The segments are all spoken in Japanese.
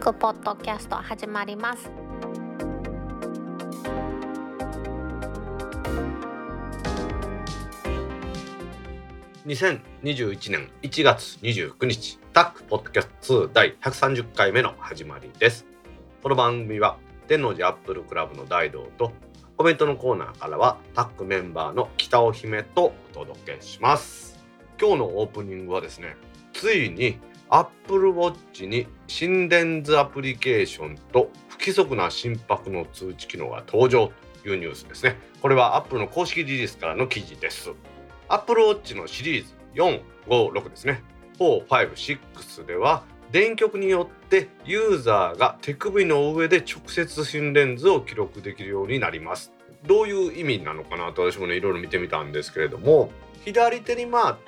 クポッドキャスト始まります。2021年1月29日タックポッドキャスト2第130回目の始まりです。この番組は天王寺アップルクラブの大道とコメントのコーナーからはタックメンバーの北尾姫とお届けします。今日のオープニングはですねついに Apple Watch に心電図アプリケーションと不規則な心拍の通知機能が登場というニュースですね。これは Apple の公式リリースからの記事です。Apple Watch のシリーズ456ですね。456では電極によってユーザーが手首の上で直接心電図を記録できるようになります。どういう意味なのかなと私もねいろいろ見てみたんですけれども左手にまあ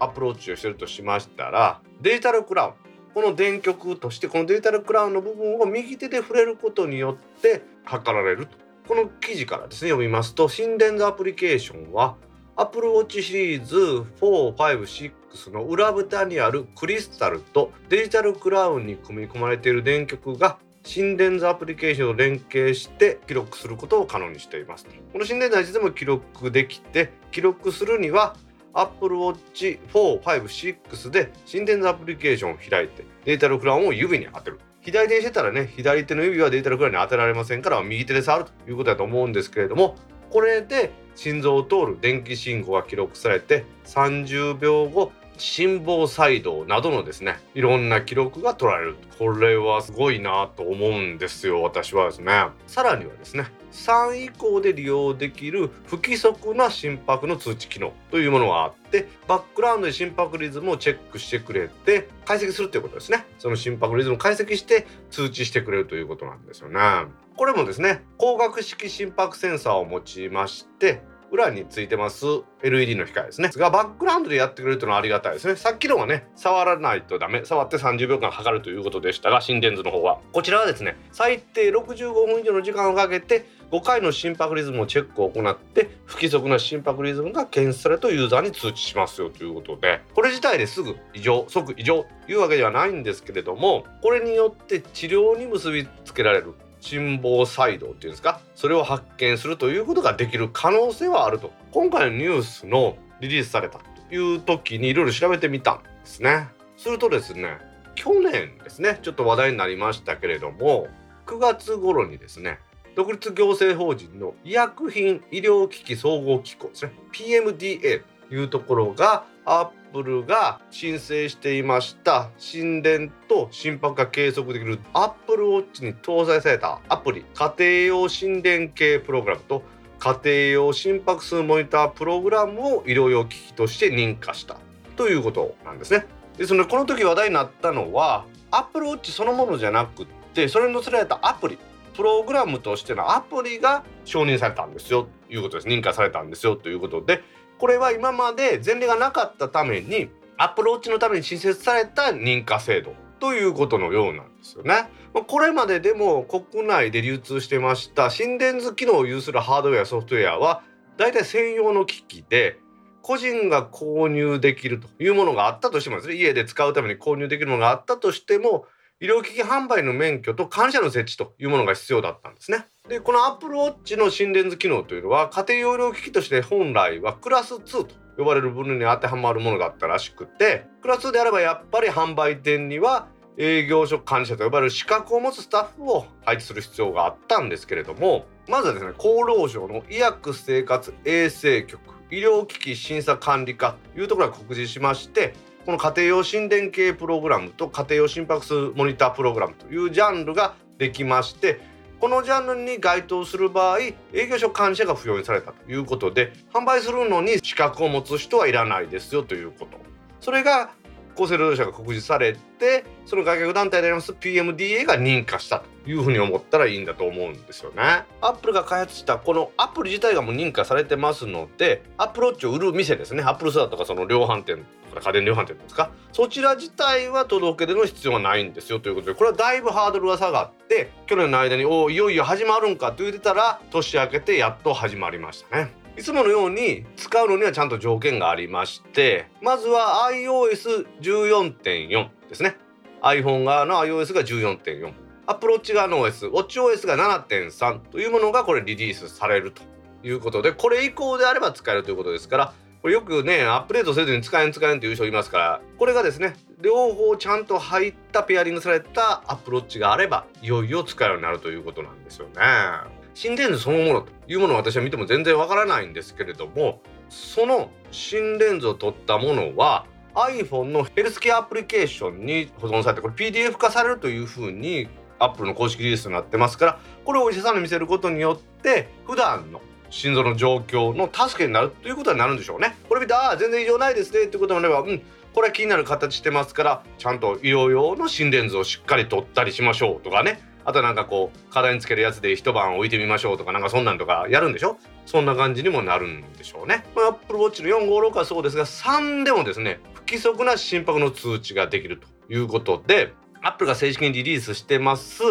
アプローチをしてるとしましたらデジタルクラウンこの電極としてこのデジタルクラウンの部分を右手で触れることによって測られるとこの記事からですね読みますと心電図アプリケーションは Apple Watch シリーズ456の裏蓋にあるクリスタルとデジタルクラウンに組み込まれている電極が心電図アプリケーションと連携して記録することを可能にしています。この心電図はいつでも記録できて記録するには Apple Watch 456で心電図アプリケーションを開いてデータルクラウンを指に当てる。左手にしてたらね左手の指はデータルクラウンに当てられませんから右手で触るということだと思うんですけれどもこれで心臓を通る電気信号が記録されて30秒後心房細動などのですねいろんな記録が取られる。これはすごいなと思うんですよ私はですね。さらにはですね3以降で利用できる不規則な心拍の通知機能というものがあってバックグラウンドで心拍リズムをチェックしてくれて解析するということですね。その心拍リズムを解析して通知してくれるということなんですよね。これもですね光学式心拍センサーを用いまして裏についてます。LED の光ですね。がバックグラウンドでやってくれるというのはありがたいですね。さっきのはね触らないとダメ。触って30秒間測るということでしたが心電図の方は。こちらはですね最低65分以上の時間をかけて5回の心拍リズムのチェックを行って不規則な心拍リズムが検出されるとユーザーに通知しますよということで。これ自体ですぐ異常即異常というわけではないんですけれどもこれによって治療に結びつけられる。心房細動っていうんですか？それを発見するということができる可能性はあると。今回のニュースのリリースされたという時にいろいろ調べてみたんですね。するとですね去年ですねちょっと話題になりましたけれども9月頃にですね独立行政法人の医薬品医療機器総合機構ですね PMDA というところがアップルが申請していました。心電と心拍が計測できる。アップルウォッチに搭載された。アプリ。家庭用心電計プログラムと。家庭用心拍数モニタープログラムを医療用機器として認可した。ということなんですね。でそのでこの時話題になったのはアップルウォッチそのものじゃなくってそれに載せられたアプリ。プログラムとしてのアプリが承認されたんですよ。ということです。認可されたんですよ。ということでこれは今まで前例がなかったためにアプローチのために新設された認可制度ということのようなんですよね。これまででも国内で流通してました心電図機能を有するハードウェアソフトウェアは大体専用の機器で個人が購入できるというものがあったとしてもですね家で使うために購入できるものがあったとしても医療機器販売の免許と感謝の設置というものが必要だったんですね。でこの Apple Watch の心電図機能というのは家庭用医療機器として本来はクラス2と呼ばれる分類に当てはまるものだったらしくてクラス2であればやっぱり販売店には営業所管理者と呼ばれる資格を持つスタッフを配置する必要があったんですけれどもまずはですね厚労省の医薬生活衛生局医療機器審査管理課というところが告示しましてこの家庭用心電計プログラムと家庭用心拍数モニタープログラムというジャンルができましてこのジャンルに該当する場合営業所管理者が不要にされたということで販売するのに資格を持つ人はいらないですよということそれが厚生労働省が告示されてその外郭団体であります PMDA が認可したというふうに思ったらいいんだと思うんですよね。 Apple が開発したこのアプリ自体がもう認可されてますので Apple Watch を売る店ですね Apple Store とかその量販店家電量販店ですか？そちら自体は届け出の必要はないんですよということでこれはだいぶハードルが下がって去年の間においよいよ始まるんかと言ってたら年明けてやっと始まりましたね。いつものように使うのにはちゃんと条件がありましてまずは iOS14.4 ですね。iPhone 側の iOS が14.4 Apple Watch 側の OS WatchOS が7.3というものがこれリリースされるということでこれ以降であれば使えるということですからこれよくねアップデートせずに使えん使えんという人いますからこれがですね両方ちゃんと入ったペアリングされたアプローチがあればいよいよ使えるようになるということなんですよね。心電図そのものというものを私は見ても全然わからないんですけれどもその心電図を取ったものは iPhone のヘルスケアアプリケーションに保存されてこれ PDF 化されるというふうに Apple の公式リリースになってますからこれをお医者さんに見せることによって普段の心臓の状況の助けになるということになるんでしょうね。これ見てああ全然異常ないですねってこともあればうんこれは気になる形してますからちゃんと医療用の心電図をしっかり取ったりしましょうとかねあとなんかこう体につけるやつで一晩置いてみましょうとかなんかそんなんとかやるんでしょ？そんな感じにもなるんでしょうね。アップルウォッチの456はそうですが3でもですね不規則な心拍の通知ができるということでアップルが正式にリリースしてます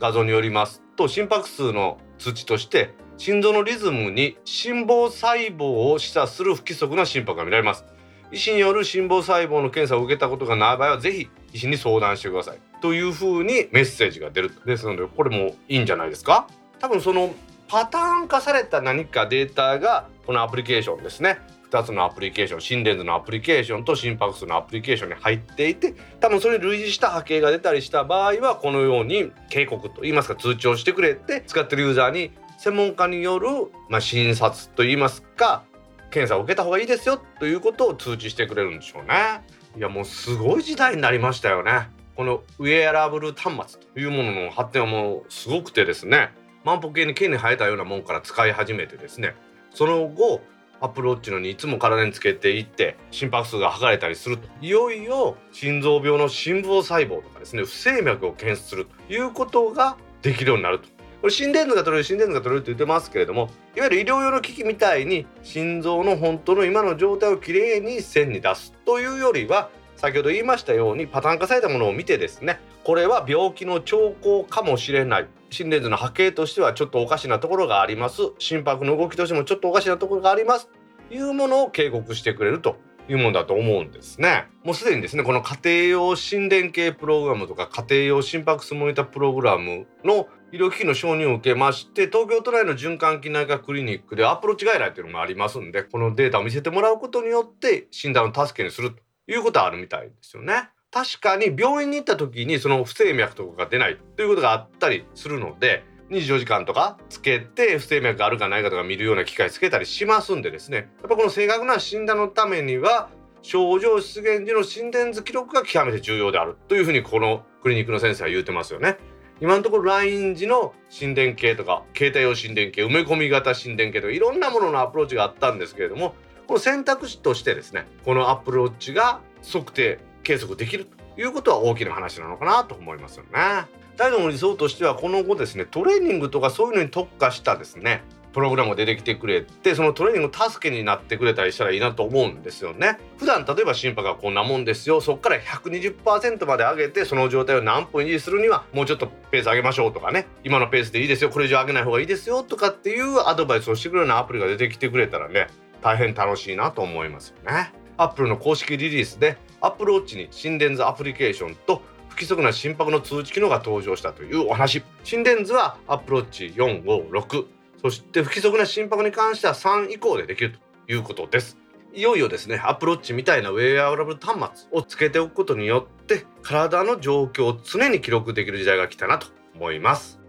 画像によりますと心拍数の通知として心臓のリズムに心房細胞を示唆する不規則な心拍が見られます。医師による心房細胞の検査を受けたことがない場合はぜひ医師に相談してください。というふうにメッセージが出る。ですのでこれもいいんじゃないですか？多分そのパターン化された何かデータがこのアプリケーションですね。2つのアプリケーション心電図のアプリケーションと心拍数のアプリケーションに入っていて多分それに類似した波形が出たりした場合はこのように警告といいますか通知をしてくれて使ってるユーザーに専門家による、まあ、診察といいますか検査を受けた方がいいですよということを通知してくれるんでしょうね。いやもうすごい時代になりましたよね。このウェアラブル端末というものの発展はもうすごくてですね万歩計に毛に生えたようなもんから使い始めてですねその後アプローチのにいつも体につけていって心拍数が測れたりするといよいよ心臓病の心房細胞とかですね不整脈を検出するということができるようになるとこれ心電図が取れる心電図が取れるって言ってますけれどもいわゆる医療用の機器みたいに心臓の本当の今の状態をきれいに線に出すというよりは先ほど言いましたようにパターン化されたものを見てですねこれは病気の兆候かもしれない。心電図の波形としてはちょっとおかしなところがあります。心拍の動きとしてもちょっとおかしなところがあります。というものを警告してくれるというものだと思うんですね。もうすでにですねこの家庭用心電計プログラムとか家庭用心拍数モニタープログラムの医療機器の承認を受けまして東京都内の循環器内科クリニックでアプローチ外来というのもありますんでこのデータを見せてもらうことによって診断を助けにするということはあるみたいですよね。確かに病院に行った時にその不整脈とかが出ないということがあったりするので24時間とかつけて不整脈があるかないかとか見るような機械つけたりしますんでですねやっぱこの正確な診断のためには症状出現時の心電図記録が極めて重要であるというふうにこのクリニックの先生は言うてますよね。今のところライン時の心電計とか携帯用心電計埋め込み型心電計とかいろんなもののアプローチがあったんですけれどもこの選択肢としてですねこのアプローチが測定計測できるということは大きな話なのかなと思いますよね。大の理想としてはこの後ですねトレーニングとかそういうのに特化したですねプログラムが出てきてくれてそのトレーニングの助けになってくれたりしたらいいなと思うんですよね。普段例えば心拍がこんなもんですよ。そこから120%まで上げてその状態を何分維持するにはもうちょっとペース上げましょうとかね。今のペースでいいですよ。これ以上上げない方がいいですよ。とかっていうアドバイスをしてくれるようなアプリが出てきてくれたらね大変楽しいなと思いますよね。 Apple の公式リリースで Apple Watch に心電図アプリケーションと不規則な心拍の通知機能が登場したというお話。心電図は Apple Watch 456そして不規則な心拍に関しては3以降でできるということです。いよいよですね Apple Watch みたいなウェアラブル端末をつけておくことによって体の状況を常に記録できる時代が来たなと思います。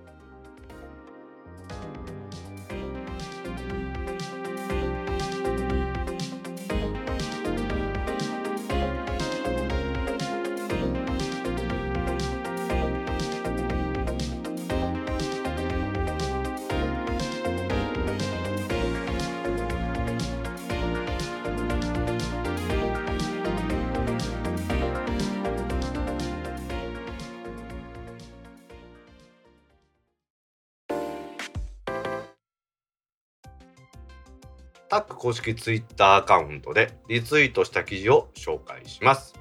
公式ツイッターアカウントでリツイートした記事を紹介します。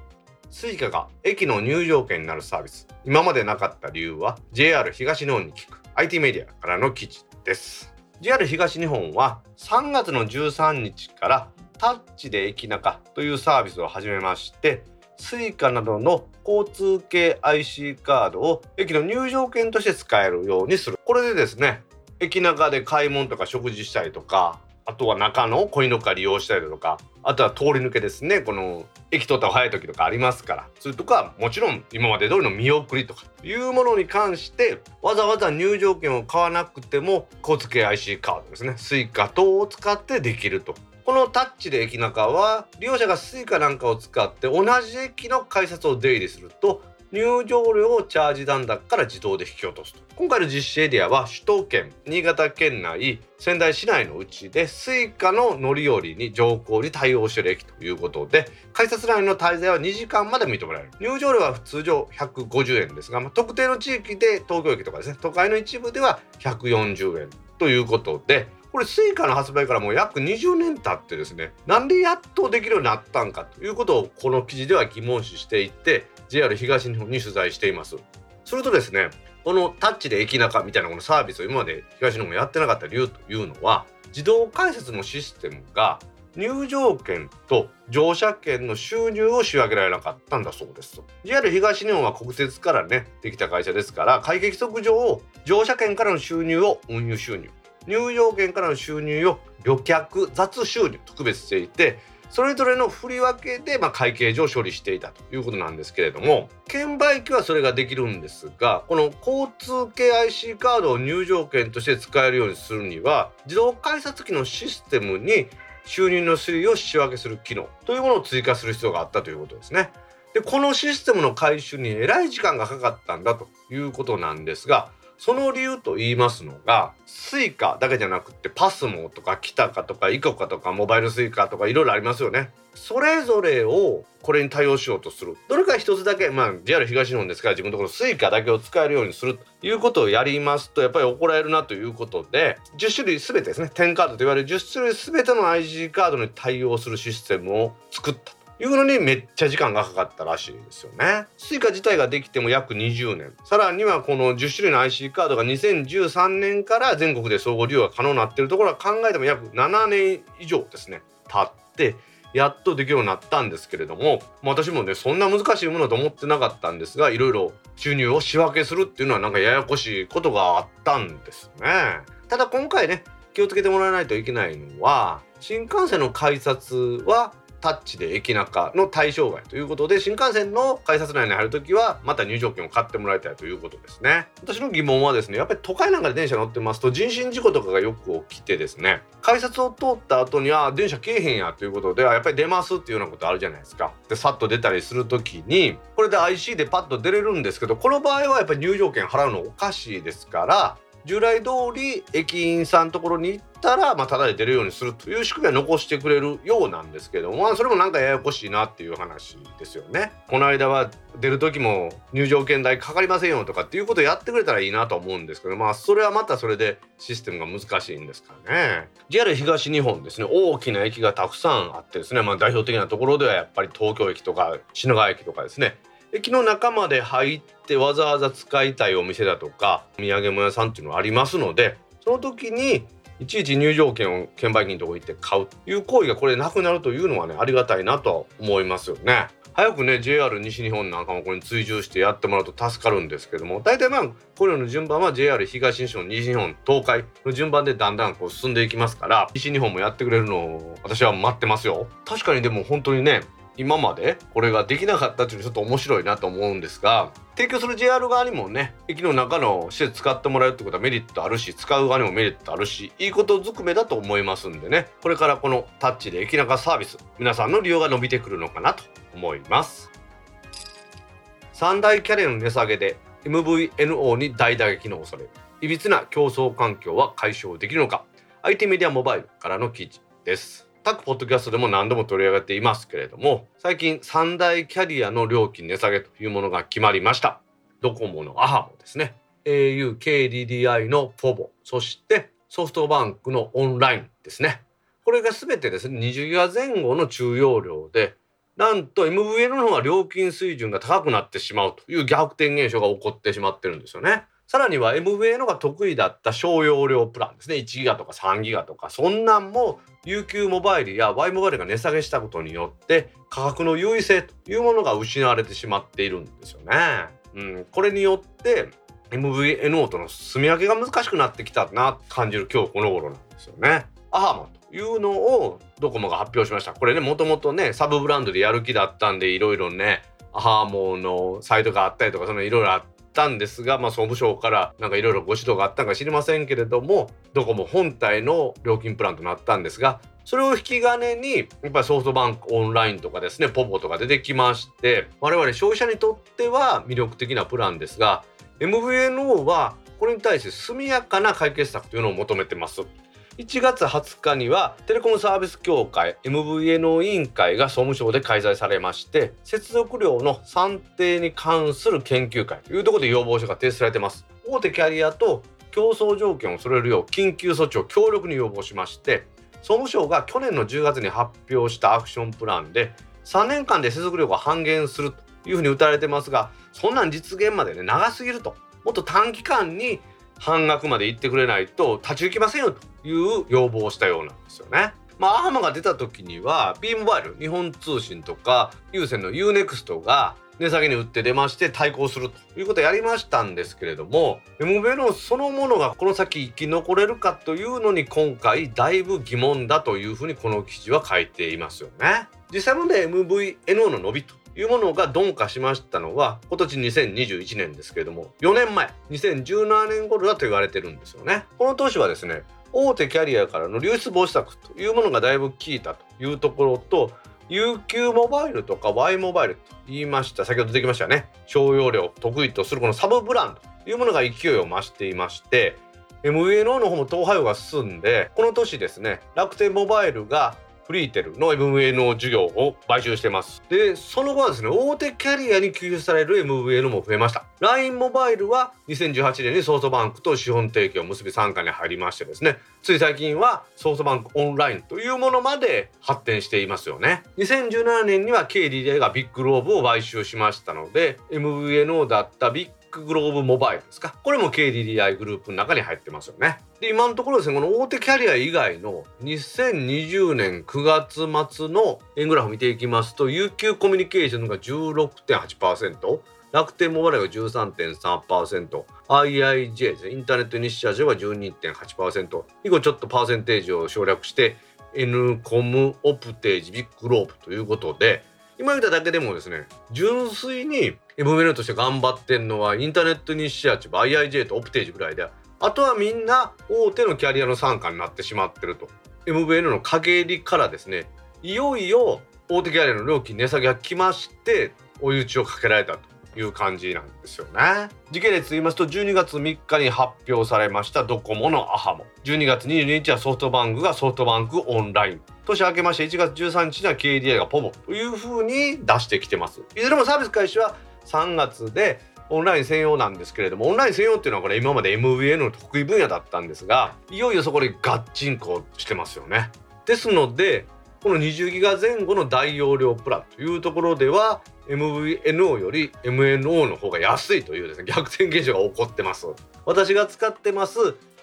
Suica が駅の入場券になるサービス。今までなかった理由は JR 東日本に聞く IT メディアからの記事です。JR 東日本は3月の13日からタッチでエキナカというサービスを始めまして、 Suica などの交通系 IC カードを駅の入場券として使えるようにするこれでですね駅中で買い物とか食事したりとかあとは中のコインロッカー利用したりとかあとは通り抜けですね。この駅通った早い時とかありますから。それとかもちろん今まで通りの見送りとかいうものに関してわざわざ入場券を買わなくても交通系 IC カードですね。Suica 等を使ってできると。このタッチで駅中は利用者が Suica なんかを使って同じ駅の改札を出入りすると入場料をチャージ残高から自動で引き落とすと。今回の実施エリアは首都圏新潟県内仙台市内のうちで Suica の乗り降りに乗降に対応している駅ということで改札内の滞在は2時間まで認められる。入場料は通常150円ですが、まあ、特定の地域で東京駅とかですね都会の一部では140円ということでこれ Suica の発売からもう約20年経ってですねなんでやっとできるようになったんかということをこの記事では疑問視していて JR 東日本に取材しています。するとですねこのタッチで駅中みたいなこのサービスを今まで東日本がやってなかった理由というのは自動改札のシステムが入場券と乗車券の収入を仕分けられなかったんだそうです JR 東日本は国鉄からねできた会社ですから会計規則上乗車券からの収入を運輸収入。入場券からの収入を旅客雑収入特別していてそれぞれの振り分けで、まあ、会計上処理していたということなんですけれども券売機はそれができるんですがこの交通系 IC カードを入場券として使えるようにするには自動改札機のシステムに収入の推移を仕分けする機能というものを追加する必要があったということですね。でこのシステムの改修にえらい時間がかかったんだということなんですがその理由と言いますのが Suica だけじゃなくて PASMO とか Kitaka とか ICOCA とかモバイル Suica とかいろいろありますよね。それぞれをこれに対応しようとするどれか一つだけまあ JR 東日本ですから自分のところ Suica だけを使えるようにするということをやりますとやっぱり怒られるなということで10種類全てですね10カードと言われる10種類全ての IC カードに対応するシステムを作ったと。いうのにめっちゃ時間がかかったらしいですよね。 Suica 自体ができても約20年。さらにはこの10種類の IC カードが2013年から全国で総合利用が可能になっているところは考えても約7年以上ですね経ってやっとできるようになったんですけれども私もねそんな難しいものだと思ってなかったんですがいろいろ収入を仕分けするっていうのはなんかややこしいことがあったんですね。ただ今回ね気をつけてもらわないといけないのは新幹線の改札はタッチで駅中の対象外ということで新幹線の改札内に入るときはまた入場券を買ってもらいたいということですね。私の疑問はですねやっぱり都会なんかで電車乗ってますと人身事故とかがよく起きてですね改札を通った後には電車来えへんやということでやっぱり出ますっていうようなことあるじゃないですか。でさっと出たりする時にこれで IC でパッと出れるんですけどこの場合はやっぱり入場券払うのおかしいですから従来通り駅員さんのところに行ったら、まあ、ただで出るようにするという仕組みは残してくれるようなんですけども、まあ、それもなんかややこしいなっていう話ですよね。この間は出る時も入場券代かかりませんよとかっていうことをやってくれたらいいなと思うんですけどまあそれはまたそれでシステムが難しいんですかね。JR 東日本ですね大きな駅がたくさんあってですね、まあ、代表的なところではやっぱり東京駅とか品川駅とかですね駅の中まで入ってわざわざ使いたいお店だとか土産物屋さんっていうのはありますのでその時にいちいち入場券を券売機のとこ行って買うという行為がこれなくなるというのはねありがたいなと思いますよね。早くね JR 西日本なんかもこれに追従してやってもらうと助かるんですけども大体まあこれの順番は JR 東日本西日本東海の順番でだんだんこう進んでいきますから西日本もやってくれるのを私は待ってますよ確かにでも本当にね今までこれができなかったっていうのちょっと面白いなと思うんですが提供する JR 側にもね駅の中の施設使ってもらえるってことはメリットあるし使う側にもメリットあるしいいことずくめだと思いますんでね。これからこのタッチで駅中サービス皆さんの利用が伸びてくるのかなと思います。三大キャリアの値下げで MVNO に大打撃の恐れ。いびつな競争環境は解消できるのか。IT メディアモバイルからの記事です。各ポッドキャストでも何度も取り上げていますけれども最近三大キャリアの料金値下げというものが決まりました。ドコモのアハモですね。au、KDDI のポボ。そしてソフトバンクのオンラインですね。これが全てですね20ギガ前後の中容量でなんと MVN の方が料金水準が高くなってしまうという逆転現象が起こってしまってるんですよね。さらには MVA のが得意だった小容量プランですね1ギガとか3ギガとかそんなんも UQ モバイルや Y モバイルが値下げしたことによって価格の優位性というものが失われてしまっているんですよね。うん、これによって MVNO との住み分けが難しくなってきたな感じる今日この頃なんですよね。アハマというのをドコモが発表しました。これねもともとねサブブランドでやる気だったんでいろいろねアハモのサイトがあったりとかそのいろいろあってたんですが、まあ、総務省からなんかいろいろご指導があったんか知りませんけれどもドコモ本体の料金プランとなったんですがそれを引き金にやっぱりソフトバンクオンラインとかですねポポとか出てきまして我々消費者にとっては魅力的なプランですが MVNO はこれに対して速やかな解決策というのを求めてます。1月20日にはテレコムサービス協会 MVNO 委員会が総務省で開催されまして接続料の算定に関する研究会というところで要望書が提出されています。大手キャリアと競争条件を揃えるよう緊急措置を強力に要望しまして総務省が去年の10月に発表したアクションプランで3年間で接続量が半減するというふうに打たれてますがそんなん実現までね長すぎると。もっと短期間に半額まで行ってくれないと立ち行きませんよという要望をしたようなんですよね。まあ、アハマが出た時には B モバイル日本通信とか有線の UNEXT が値下げに売って出まして対抗するということをやりましたんですけれども MVNO そのものがこの先生き残れるかというのに今回だいぶ疑問だというふうにこの記事は書いていますよね。実際問題 MVNO の伸びというものが鈍化しましたのは今年2021年ですけれども4年前2017年頃だと言われてるんですよね。この年はですね大手キャリアからの流出防止策というものがだいぶ効いたというところと UQ モバイルとか Y モバイルと言いました。先ほど出てきましたね。小容量得意とするこのサブブランドというものが勢いを増していまして MVNO の方も統廃合が進んでこの年ですね楽天モバイルがフリーテルの MVNO 事業を買収してます。で、その後はですね、大手キャリアに給付される MVNO も増えました。LINE モバイルは2018年にソフトバンクと資本提供を結び参加に入りましてですね、つい最近はソフトバンクオンラインというものまで発展していますよね。2017年には KDDI がビッグローブを買収しましたので、MVNO だったビッグクグローブモバイルですか？これも KDDI グループの中に入ってますよね。で今のところですねこの大手キャリア以外の2020年9月末の円グラフ見ていきますと UQ コミュニケーションが16.8%楽天モバイルが13.3%、IIJ ですね、インターネットイニシアチブが12.8%、以後ちょっとパーセンテージを省略して、N コムオプテージビッグロープということで、今言っただけでもですね純粋に MVN として頑張ってんのはインターネットイニシアチブ IIJ とオプテージぐらいであとはみんな大手のキャリアの傘下になってしまってると。MVN の陰りからですねいよいよ大手キャリアの料金値下げが来まして追い打ちをかけられたと。いう感じなんですよね。時系列言いますと12月3日に発表されましたドコモのアハモ。12月22日はソフトバンクがソフトバンクオンライン。年明けまして1月13日には KDI がポボ。というふうに出してきてます。いずれもサービス開始は3月でオンライン専用なんですけれどもオンライン専用っていうのはこれ今まで MVN の得意分野だったんですがいよいよそこでガッチンコしてますよね。ですのでこの20ギガ前後の大容量プランというところでは MVNO より MNO の方が安いというですね逆転現象が起こってます私が使ってます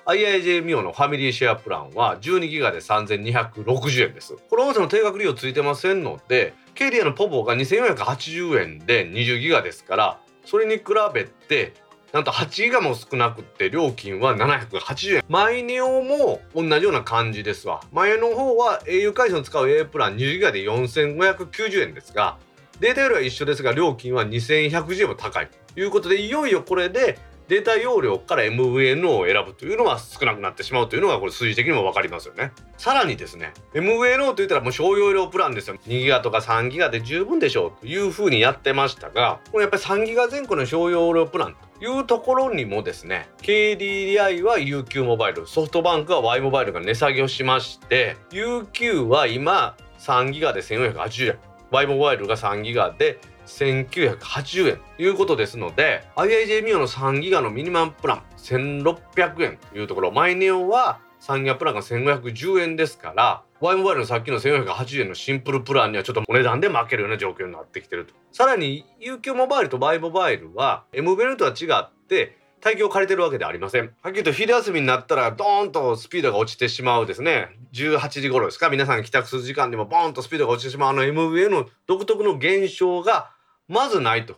IIJ ミオのファミリーシェアプランは12ギガで3260円です。これ音声の定額利用ついてませんので、ケリアのポボが2480円で20ギガですから、それに比べてなんと8ギガも少なくって料金は780円。マイネオも同じような感じですわ。マイネオの方は au 回線を使う A プラン20ギガで4590円ですが、データよりは一緒ですが料金は2110円も高いということでいよいよこれでデータ容量から MVNO を選ぶというのは少なくなってしまうというのがこれ数字的にも分かりますよね。さらにですね MVNO といったらもう小容量プランですよ。2ギガとか3ギガで十分でしょうというふうにやってましたがこれやっぱり3ギガ前後の小容量プランというところにもですね KDDI は UQ モバイルソフトバンクは Y モバイルが値下げをしまして UQ は今3ギガで1480円。Y モバイルが3ギガで1980円ということですので IIJ ミオの3ギガのミニマムプラン1600円というところ。マイネオは3ギガプランが1510円ですから Y モバイルのさっきの1480円のシンプルプランにはちょっとお値段で負けるような状況になってきてると。さらに UQ モバイルと Y モバイルは M ベルとは違って体型を借りてるわけではありません。はっきり言うと昼休みになったらドーンとスピードが落ちてしまうですね。18時頃ですか皆さん帰宅する時間でもボーンとスピードが落ちてしまうあの MVA の独特の現象がまずないと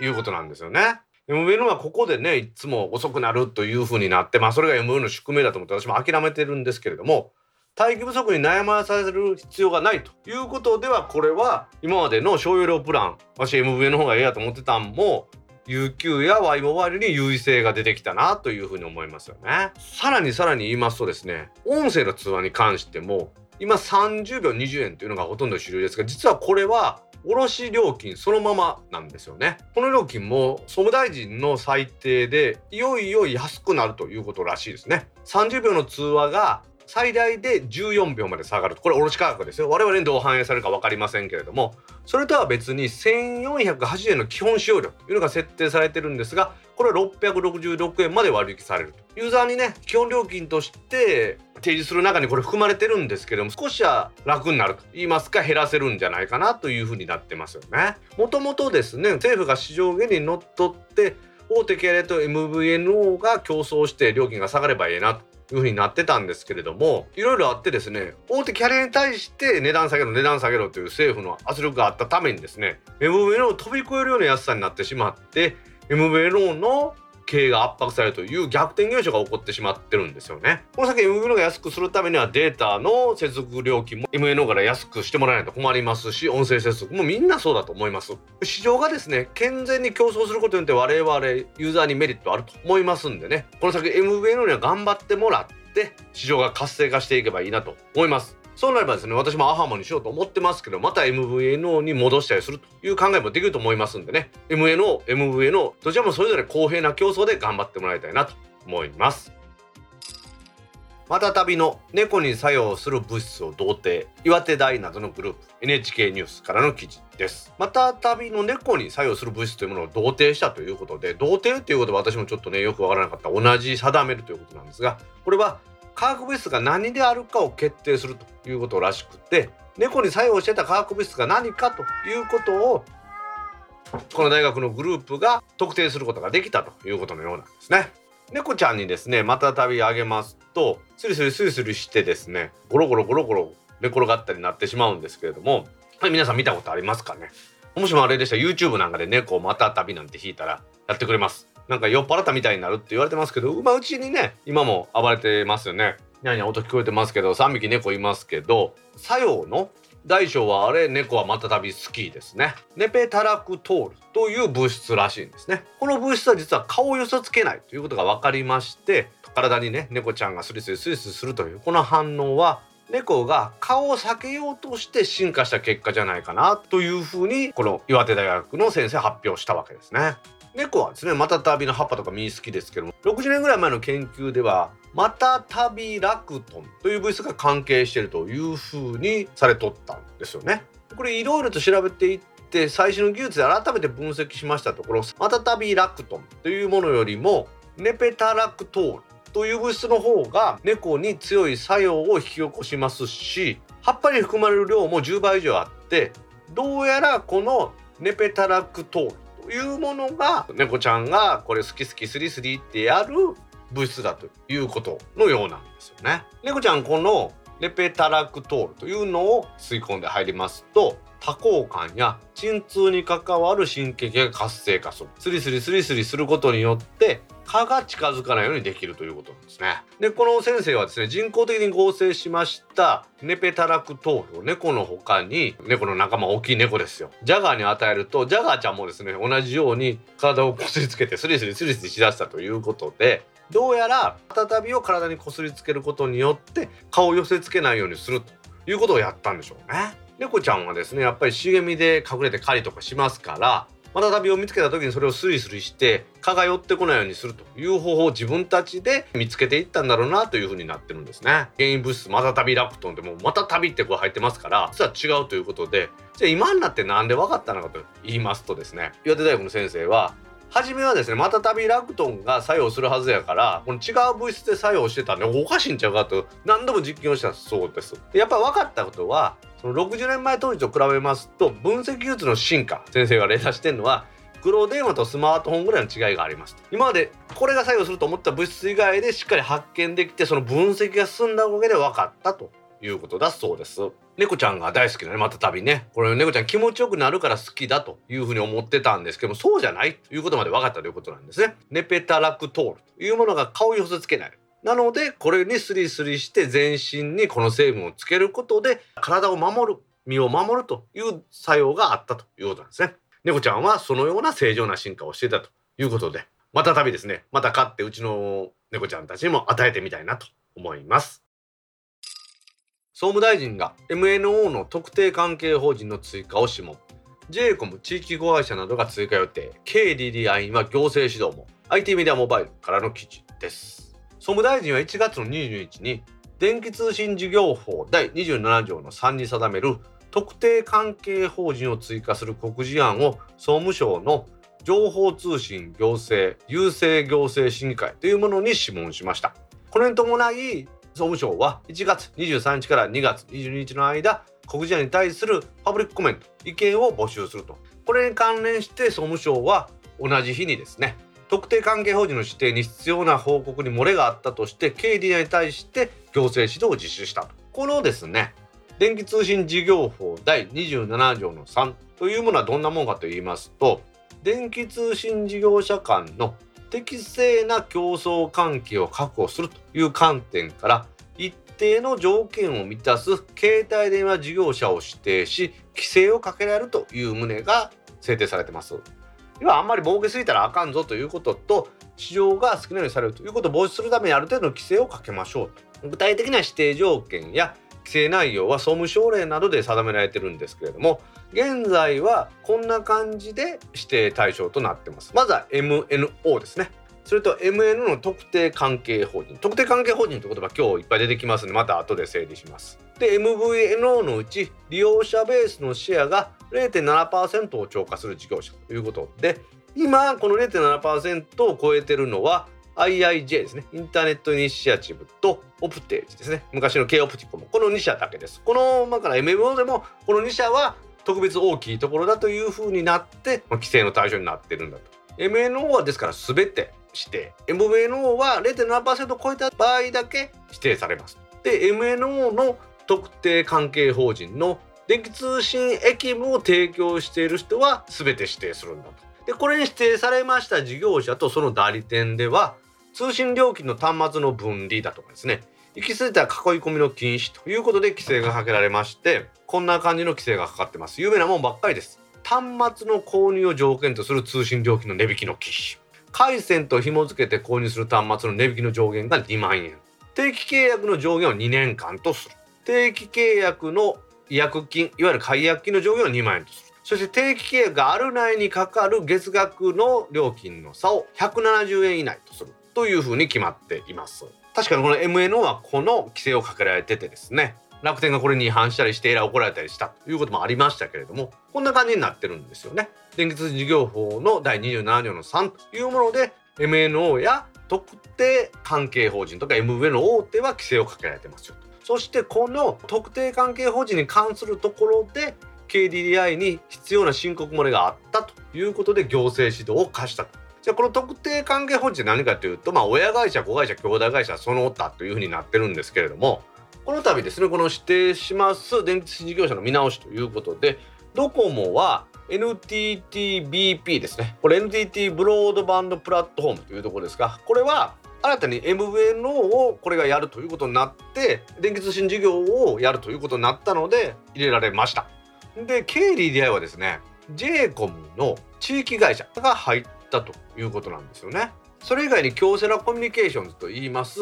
いうことなんですよね。MVA のはここでねいつも遅くなるというふうになってまあそれが MVA の宿命だと思って私も諦めてるんですけれども待機不足に悩まされる必要がないということではこれは今までの小容量プラン私 MVA の方がええやと思ってたんも UQ や Y モバイルに優位性が出てきたなというふうに思いますよね。さらにさらに言いますとですね音声の通話に関しても今30秒20円というのがほとんど主流ですが実はこれは卸料金そのままなんですよね。この料金も総務大臣の裁定でいよいよ安くなるということらしいですね。30秒の通話が最大で14秒まで下がるこれ卸価格ですよ。我々にどう反映されるか分かりませんけれども。それとは別に1480円の基本使用料というのが設定されてるんですがこれは666円まで割引されると。ユーザーにね基本料金として提示する中にこれ含まれてるんですけども少しは楽になると言いますか減らせるんじゃないかなというふうになってますよね。もともとですね政府が市場原理にのっとって大手系列と MVNO が競争して料金が下がればいいなと。いうふうになってたんですけれどもいろいろあってですね大手キャリアに対して値段下げろ値段下げろという政府の圧力があったためにですね MVNO を飛び越えるような安さになってしまって MVNO の経が圧迫されるという逆転現象が起こってしまってるんですよね。この先 MVNO が安くするためにはデータの接続料金も MNO から安くしてもらえないと困りますし音声接続もみんなそうだと思います。市場がですね健全に競争することによって我々ユーザーにメリットあると思いますんでねこの先 MVNO には頑張ってもらって市場が活性化していけばいいなと思います。そうなればですね私もアハモにしようと思ってますけどまた MVNO に戻したりするという考えもできると思いますんでね。MNO、MVNO どちらもそれぞれ公平な競争で頑張ってもらいたいなと思います。またたびの猫に作用する物質を童貞岩手大などのグループ NHK ニュースからの記事です。またたびの猫に作用する物質というものを同定したということで同定ということは私もちょっとねよくわからなかった。同じ定めるということなんですがこれは化学物質が何であるかを決定するということらしくて猫に作用してた化学物質が何かということをこの大学のグループが特定することができたということのようなんですね。猫ちゃんにですねまたたびあげますとスリスリスリスリしてですねゴロゴロゴロゴロ寝転がったりなってしまうんですけれども、はい、皆さん見たことありますかね？もしもあれでしたら YouTube なんかで猫をまたたびなんて弾いたらやってくれますなんか酔っ払ったみたいになるって言われてますけど、まあ、うちにね今も暴れてますよね。にゃにゃ音聞こえてますけど3匹猫いますけど作用の大小はあれ猫はまたたび好きですね。ネペタラクトールという物質らしいんですね。この物質は実は顔を寄せつけないということが分かりまして体にね猫ちゃんがスリスリスリスリするというこの反応は猫が顔を避けようとして進化した結果じゃないかなというふうにこの岩手大学の先生発表したわけですね。猫はですねマタタビの葉っぱとか実好きですけども60年ぐらい前の研究ではマタタビラクトンという物質が関係しているというふうにされとったんですよね。これいろいろと調べていって最新の技術で改めて分析しましたところマタタビラクトンというものよりもネペタラクトールという物質の方が猫に強い作用を引き起こしますし葉っぱに含まれる量も10倍以上あってどうやらこのネペタラクトールいうものが猫ちゃんがこれ好き好きスリスリってやる物質だということのようなんですよね。猫ちゃんこのレペタラクトールというのを吸い込んで入りますと多幸感や鎮痛に関わる神経系が活性化するスリスリスリスリすることによって蚊が近づかないようにできるということなんですね。でこの先生はですね人工的に合成しましたネペタラクトール猫の他に猫の仲間大きい猫ですよジャガーに与えるとジャガーちゃんもですね同じように体をこすりつけてスリスリスリスリしだしたということでどうやら再びを体にこすりつけることによって顔を寄せつけないようにするということをやったんでしょうね。猫ちゃんはですねやっぱり茂みで隠れて狩りとかしますからまたたびを見つけた時にそれをスリスリして蚊が寄ってこないようにするという方法を自分たちで見つけていったんだろうなというふうになってるんですね。原因物質またたびラプトンでもまたたびってこう入ってますから実は違うということでじゃあ今になって何で分かったのかと言いますとですね岩手大学の先生は初めはですねまたたびラクトンが作用するはずやからこの違う物質で作用してたんでおかしいんちゃうかと何度も実験をしたそうです。でやっぱり分かったことはその60年前当時と比べますと分析技術の進化先生が例出してるのは黒電話とスマートフォンぐらいの違いがあります今までこれが作用すると思った物質以外でしっかり発見できてその分析が進んだおかげで分かったということだそうです。猫ちゃんが大好きなねまた旅ね。これ猫ちゃん気持ちよくなるから好きだというふうに思ってたんですけどもそうじゃないということまで分かったということなんですね。ネペタラクトールというものが顔に寄せつけない。なのでこれにスリスリして全身にこの成分をつけることで体を守る身を守るという作用があったということなんですね。猫ちゃんはそのような正常な進化をしていたということでまた旅ですね。また飼ってうちの猫ちゃんたちにも与えてみたいなと思います。総務大臣が MNO の特定関係法人の追加を諮問。JCOM 地域子会社などが追加予定。KDDI は行政指導も。IT メディアモバイルからの記事です。総務大臣は1月の22日に電気通信事業法第27条の3に定める特定関係法人を追加する告示案を総務省の情報通信行政郵政行政審議会というものに諮問しました。これに伴い総務省は1月23日から2月22日の間告示案に対するパブリックコメント意見を募集すると。これに関連して総務省は同じ日にですね特定関係法人の指定に必要な報告に漏れがあったとして KDI に対して行政指導を実施したこのですね電気通信事業法第27条の3というものはどんなものかと言いますと電気通信事業者間の適正な競争関係を確保するという観点から一定の条件を満たす携帯電話事業者を指定し規制をかけられるという旨が制定されてます。要はあんまり儲けすぎたらあかんぞということと市場が好きなようにされるということを防止するためにある程度の規制をかけましょう具体的な指定条件や規制内容は総務省令などで定められてるんですけれども現在はこんな感じで指定対象となってます。まずは MNO ですね。それと MN の特定関係法人。特定関係法人という言葉今日いっぱい出てきますのでまた後で整理します。で MVNO のうち利用者ベースのシェアが0.7%を超過する事業者ということで今この0.7%を超えてるのは IIJ ですね。インターネットイニシアチブとオプテージですね。昔の K オプティコムこの2社だけです。このまあから MMO でもこの2社は特別大きいところだというふうになってま規制の対象になってるんだと。MNO はですから全て指定。MNO は0.7%を超えた場合だけ指定されます。で MNO の特定関係法人の電気通信駅務を提供している人は全て指定するんだと。でこれに指定されました事業者とその代理店では通信料金の端末の分離だとかですね。行き過ぎた囲い込みの禁止ということで規制がかけられましてこんな感じの規制がかかってます。有名なもんばっかりです。端末の購入を条件とする通信料金の値引きの禁止。回線と紐付けて購入する端末の値引きの上限が2万円。定期契約の上限を2年間とする。定期契約の違約金いわゆる解約金の上限を2万円とす。るそして定期契約がある内にかかる月額の料金の差を170円以内とする。というふうに決まっています。確かにこの MNO はこの規制をかけられててですね。楽天がこれに違反したりしてエラー怒られたりした。ということもありましたけれどもこんな感じになってるんですよね。電気通事業法の第27条の3というもので MNO や特定関係法人とか MV の大手は規制をかけられてますよと。そしてこの特定関係法人に関するところで KDDI に必要な申告漏れがあったということで行政指導を課したと。じゃあこの特定関係法人何かというと、まあ、親会社子会社兄弟会社その他というふうになってるんですけれどもこの度ですねこの指定します電気事業者の見直しということでドコモは NTTBP ですね。これ NTT ブロードバンドプラットフォームというところですがこれは新たに MVNO をこれがやるということになって電気通信事業をやるということになったので入れられましたで KDDI はですね JCOM の地域会社が入ったということなんですよね。それ以外に京セラコミュニケーションズといいます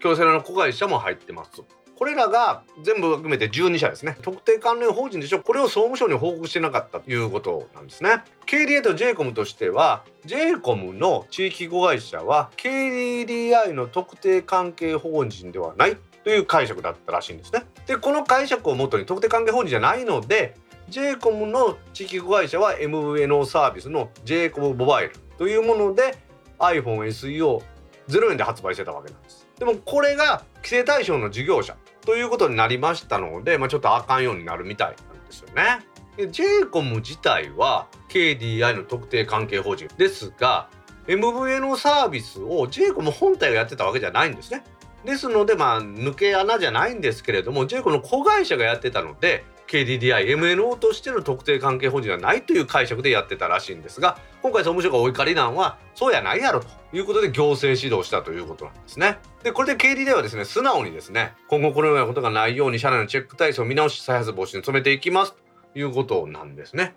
京セラの子会社も入ってます。これらが全部含めて12社ですね。特定関連法人でしょ。これを総務省に報告してなかったということなんですね。KDA と JCOM としては JCOM の地域子会社は KDDI の特定関係法人ではないという解釈だったらしいんですね。でこの解釈をもとに特定関係法人じゃないので JCOM の地域子会社は MVNO サービスの JCOM モバイルというもので iPhone SE を0円で発売してたわけなんです。でもこれが規制対象の事業者ということになりましたので、まあ、ちょっとあかんようになるみたいなんですよね j コム自体は KDI の特定関係法人ですが MVNO サービスを j コム本体がやってたわけじゃないんですね。ですのでまあ抜け穴じゃないんですけれども j コムの子会社がやってたので KDDI、MNO としての特定関係法人はないという解釈でやってたらしいんですが今回総務省がお怒りなんはそうやないやろということで行政指導したということなんですね。でこれで KDDI はですね素直にですね今後このようなことがないように社内のチェック体制を見直し再発防止に努めていきますということなんですね。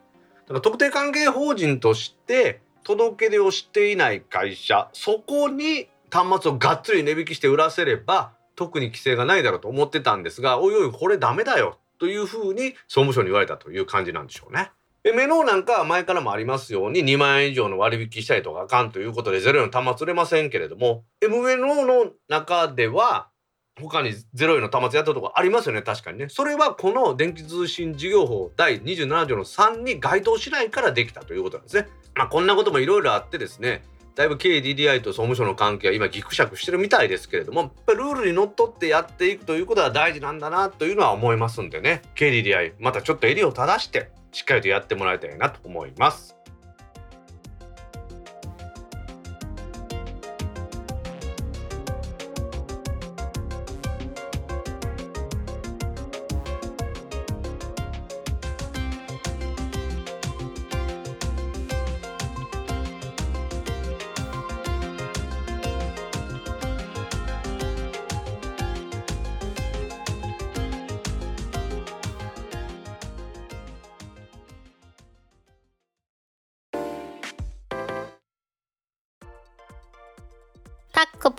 だから特定関係法人として届け出をしていない会社そこに端末をがっつり値引きして売らせれば特に規制がないだろうと思ってたんですがおいおいこれダメだよというふうに総務省に言われたという感じなんでしょうね。でメノーなんかは前からもありますように2万円以上の割引したりとかあかんということで0円の端末売れませんけれども MNO の中では他に0円の端末やったとこありますよね確かにねそれはこの電気通信事業法第27条の3に該当しないからできたということなんですね。まあ、こんなこともいろいろあってですねだいぶ KDDI と総務省の関係は今ぎくしゃくしてるみたいですけれどもやっぱルールにのっとってやっていくということは大事なんだなというのは思いますんでね KDDI またちょっと襟を正してしっかりとやってもらいたいなと思います。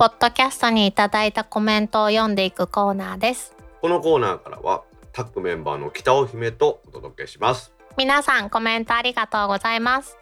ポッドキャストにいただいたコメントを読んでいくコーナーです。このコーナーからはタッグメンバーの北尾姫とお届けします。皆さんコメントありがとうございます。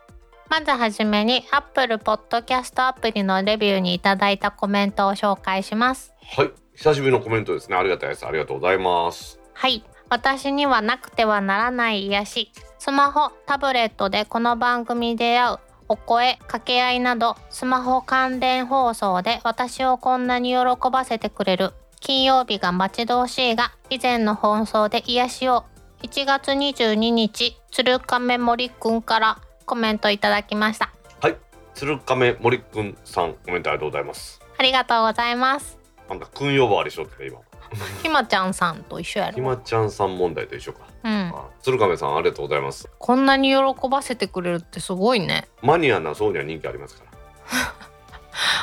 まずはじめに Apple Podcast アプリのレビューにいただいたコメントを紹介します。はい、久しぶりのコメントですね。ありがたいです。ありがとうございます。はい。私にはなくてはならない癒し。スマホ、タブレットでこの番組で会うお声、掛け合いなどスマホ関連放送で私をこんなに喜ばせてくれる。金曜日が待ち遠しいが以前の放送で癒しを。1月22日鶴亀森くんからコメントいただきました。はい、鶴亀森くんさんコメントありがとうございます。ありがとうございます。なんかくん呼ばわりしとって今。ひまちゃんさんと一緒やろ。ひまちゃんさん問題と一緒か。うん。あ鶴亀さんありがとうございます。こんなに喜ばせてくれるってすごいね。マニアな層には人気ありますから。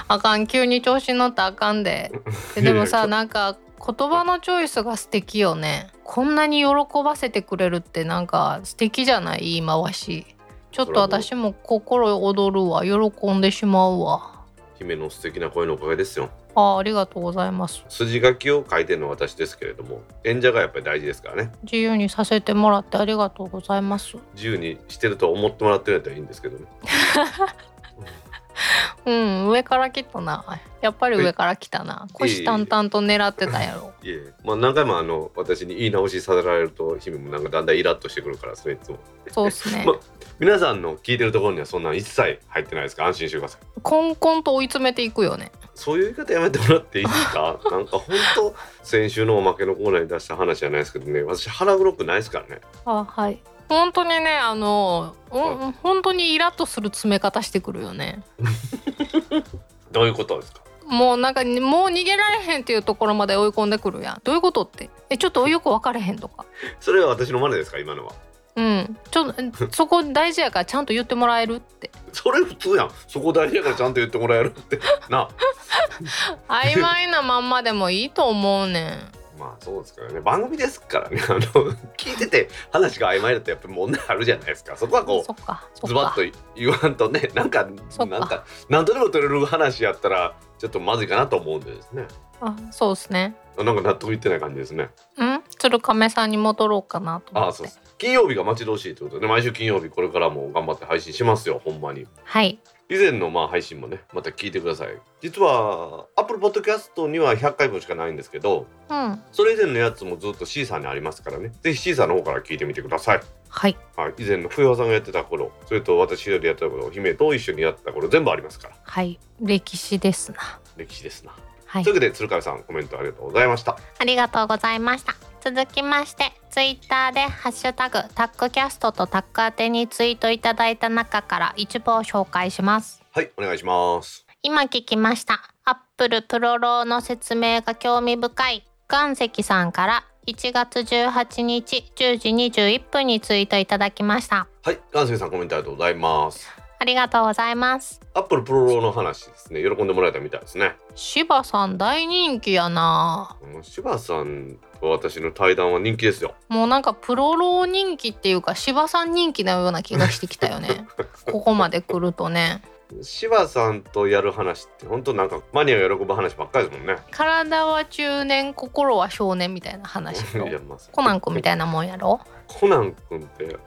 あかん。急に調子に乗ったらあかんで。で でもいやいやさなんか言葉のチョイスが素敵よね。こんなに喜ばせてくれるってなんか素敵じゃない？言い回し。ちょっと私も心躍るわ。喜んでしまうわ。姫の素敵な声のおかげですよ。あありがとうございます筋書きを書いてるのは私ですけれども、演者がやっぱり大事ですからね。自由にさせてもらってありがとうございます自由にしてると思ってもらってるんやったらいいんですけどね。うん上から来たな。やっぱり上から来たな。虎視眈々と狙ってたやろ。いえ、まあ何回もあの私に言い直しさせられると姫もなんかだんだんイラッとしてくるからそれいつも。そうっすね。ま皆さんの聞いてるところにはそんなん一切入ってないですか？ら安心してください。コンコンと追い詰めていくよね。そういう言い方やめてもらっていいですか？なんか本当先週のおまけのコーナーに出した話じゃないですけどね私腹黒くないですからね。あはい本当にねあの、うはん、本当にイラッとする詰め方してくるよね。どういうことですか？もうなんかもう逃げられへんっていうところまで追い込んでくるやん。どういうことって？えちょっとよく分かれへんとか。それは私の真似ですか？今のは。うん。ちょっと そこ大事やからちゃんと言ってもらえるって。それ普通やん。そこ大事やからちゃんと言ってもらえるって。な。曖昧なまんまでもいいと思うねんまあそうですからね。番組ですからね。あの聞いてて話が曖昧だとやっぱり問題あるじゃないですか。そこはこうズバッと言わんとねなんかそっか。なんか何とでも取れる話やったらちょっとまずいかなと思うんでですね。あそうですね。なんか納得いってない感じですね。うん？鶴亀さんに戻ろうかなと思って。あそうです。金曜日が待ち遠しいということで毎週金曜日これからも頑張って配信しますよほんまに。はい以前のまあ配信もねまた聞いてください。実は Apple Podcast には100回分しかないんですけどうん。それ以前のやつもずっと C さんにありますからね。ぜひ C さんの方から聞いてみてください。はい。はい、以前の冬和さんがやってた頃それと私一人でやってた頃姫と一緒にやってた頃全部ありますから。はい。歴史ですな。歴史ですな、はい。というわけで鶴亀さんコメントありがとうございました。ありがとうございました続きましてツイッターでハッシュタグタックキャストとタック宛てにツイートいただいた中から一部を紹介します。はいお願いします。今聞きました。 Apple ProRAW の説明が興味深い岩石さんから1月18日10時21分にツイートいただきました。はい岩石さんコメントありがとうございます。ありがとうございます。 Apple ProRAW の話ですね。喜んでもらえたみたいですね。柴さん大人気やな。もう柴さんと私の対談は人気ですよ。もうなんか ProRAW 人気っていうか柴さん人気のような気がしてきたよね。ここまで来るとね。柴さんとやる話って本当なんかマニアが喜ぶ話ばっかりですもんね。体は中年心は少年みたいな話 コナン君みたいなもんやろ？コナン君って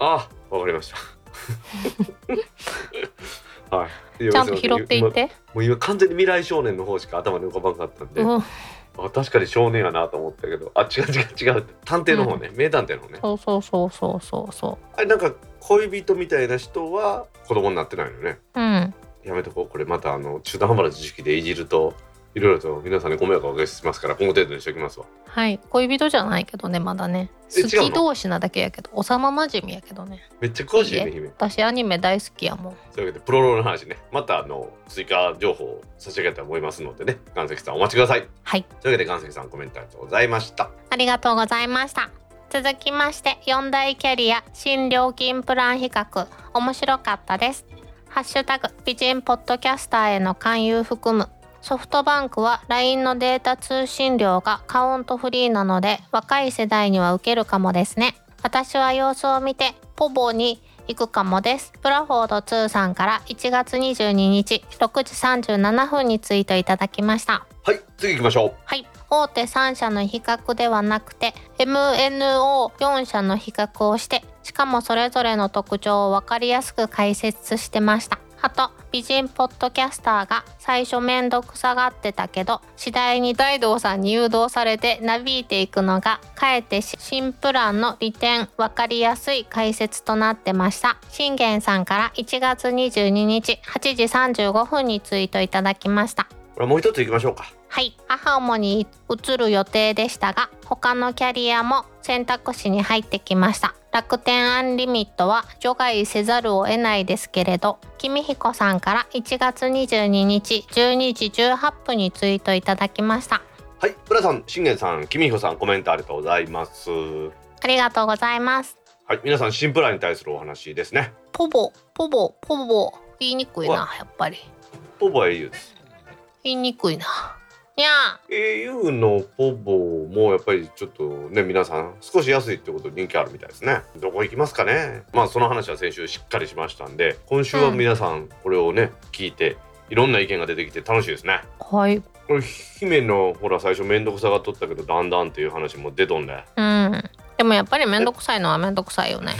あわかりました。はい。ちゃんと拾っていって。もう今完全に未来少年の方しか頭に浮かばんかったんで、うんあ確かに少年やなと思ったけど。あ違う違う違う探偵の方ね、名探偵の方ね。そうそうそうそうそう。そあれなんか恋人みたいな人は子供になってないのね。ううん。やめとこう。これまたあの中途半端な知識でいじるといろいろと皆さんにご迷惑をおかけしますから今後程度にしておきますわ。はい。恋人じゃないけどねまだね。え好き同士なだけやけど幼馴染やけどね。めっちゃ詳しいね姫。私アニメ大好きやもん。というわけでプロローの話ね。またあの追加情報を差し上げたいと思いますのでね。岩石さんお待ちください。はい。というわけで岩石さんコメントありがとうございました。ありがとうございました。続きまして4大キャリア新料金プラン比較。面白かったです。ハッシュタグ美人ポッドキャスターへの勧誘含むソフトバンクは LINE のデータ通信量がカウントフリーなので若い世代には受けるかもですね。私は様子を見てポボに行くかもです。プラフォード2さんから1月22日6時37分にツイートいただきました。はい次行きましょう。はい、大手3社の比較ではなくて MNO4 社の比較をしてしかもそれぞれの特徴を分かりやすく解説してましたあと美人ポッドキャスターが最初めんどくさがってたけど次第に大道さんに誘導されてなびいていくのがかえって新プランの利点分かりやすい解説となってました。信玄さんから1月22日8時35分にツイートいただきました。これもう一つ行きましょうかはい、アハモに移る予定でしたが、他のキャリアも選択肢に入ってきました。楽天アンリミットは除外せざるを得ないですけれど、君彦さんから1月22日12時18分にツイートいただきました。はい浦さん信玄さん君彦さんコメントありがとうございますありがとうございます。はい皆さん新プランに対するお話ですねポボ、ポボ、ポボ、言いにくいな、やっぱり。ポボ au です言いにくいな。にゃ au のポボもやっぱりちょっとね皆さん少し安いってことで人気あるみたいですねどこ行きますかねまあその話は先週しっかりしましたんで今週は皆さんこれをね聞いていろんな意見が出てきて楽しいですねーはい。これ姫のほら最初面倒くさがっとったけどだんだんっていう話も出とんでうん。でもやっぱりめんどくさいのはめんどくさいよね。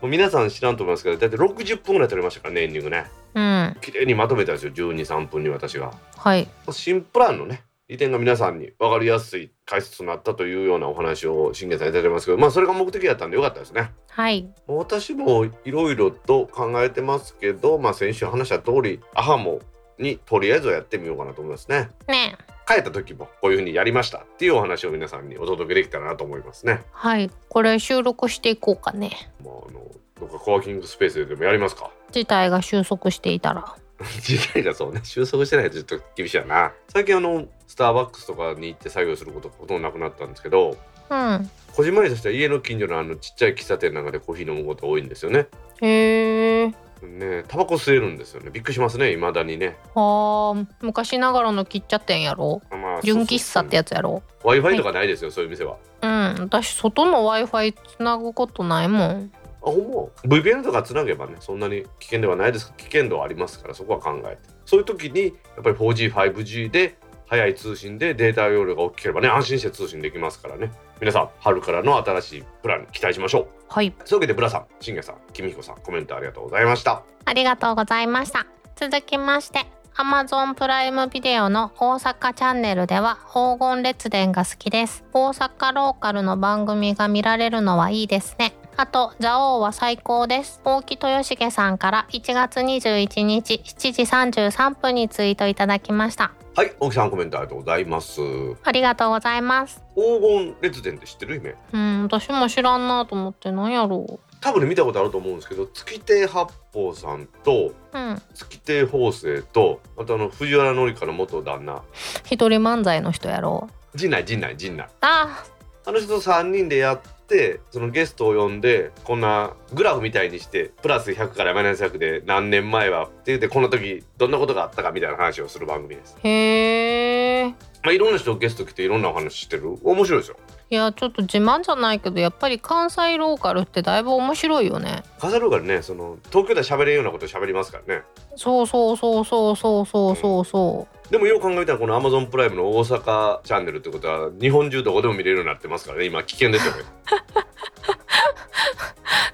もう皆さん知らんと思いますけどだいたい60分ぐらい撮りましたからねエンディングねうん。綺麗にまとめたんですよ123分に私がはい。新プランのね利点が皆さんに分かりやすい解説となったというようなお話を信玄さんいただいてますけどまあそれが目的だったんでよかったですねはい。私もいろいろと考えてますけどまあ先週話した通りアハモにとりあえずはやってみようかなと思いますねね帰った時もこういう風にやりましたっていうお話を皆さんにお届けできたらなと思いますねはい。これ収録していこうかね。まああのどっかコワーキングスペースででもやりますか？事態が収束していたら。時代がそうね収束してないとちょっと厳しいやな最近あのスターバックスとかに行って作業することがほとんどなくなったんですけどうん。こじんまりとしては家の近所のあのちっちゃい喫茶店なんかでコーヒー飲むこと多いんですよねへえ。ねタバコ吸えるんですよねびっくりしますね未だにねはあ。昔ながらの喫茶店やろ？まあ純喫茶ってやつやろ？w i f i とかないですよ、そういう店はうん。私外の Wi-Fi つなぐことないもん。あほんま？VPN とかつなげばねそんなに危険ではないです危険度はありますからそこは考えてそういう時にやっぱり 4G5G で速い通信でデータ容量が大きければね安心して通信できますからね皆さん春からの新しいプランに期待しましょうはい。そういうわけでブラさん信玄さん君彦さんコメントありがとうございましたありがとうございました。続きまして、Amazon プライムビデオの大阪チャンネルでは黄金列伝が好きです。大阪ローカルの番組が見られるのはいいですね。あと、ザオは最高です。大木豊重さんから1月21日7時33分にツイートいただきました。はい大木さんコメントありがとうございますありがとうございます。黄金列伝って知ってる？夢うん、私も知らんなと思ってなんやろ多分ね見たことあると思うんですけど月亭八方さんとう。うん。月亭方正とあとあの藤原紀香の元旦那一人漫才の人やろう。陣内陣内陣内ああの人と3人でやってそのゲストを呼んでこんなグラフみたいにしてプラス100からマイナス100で何年前はって言ってこの時どんなことがあったかみたいな話をする番組です。へー。まあ、いろんな人ゲスト来ていろんなお話してる？面白いですよ。いや、ちょっと自慢じゃないけど、やっぱり関西ローカルってだいぶ面白いよね。飾るからねその東京では喋れんようなこと喋りますからね。そうそうそうそうそうそうそうそう。でもよう考えたらこの Amazon プライムの大阪チャンネルってことは日本中どこでも見れるようになってますからね今危険ですよね。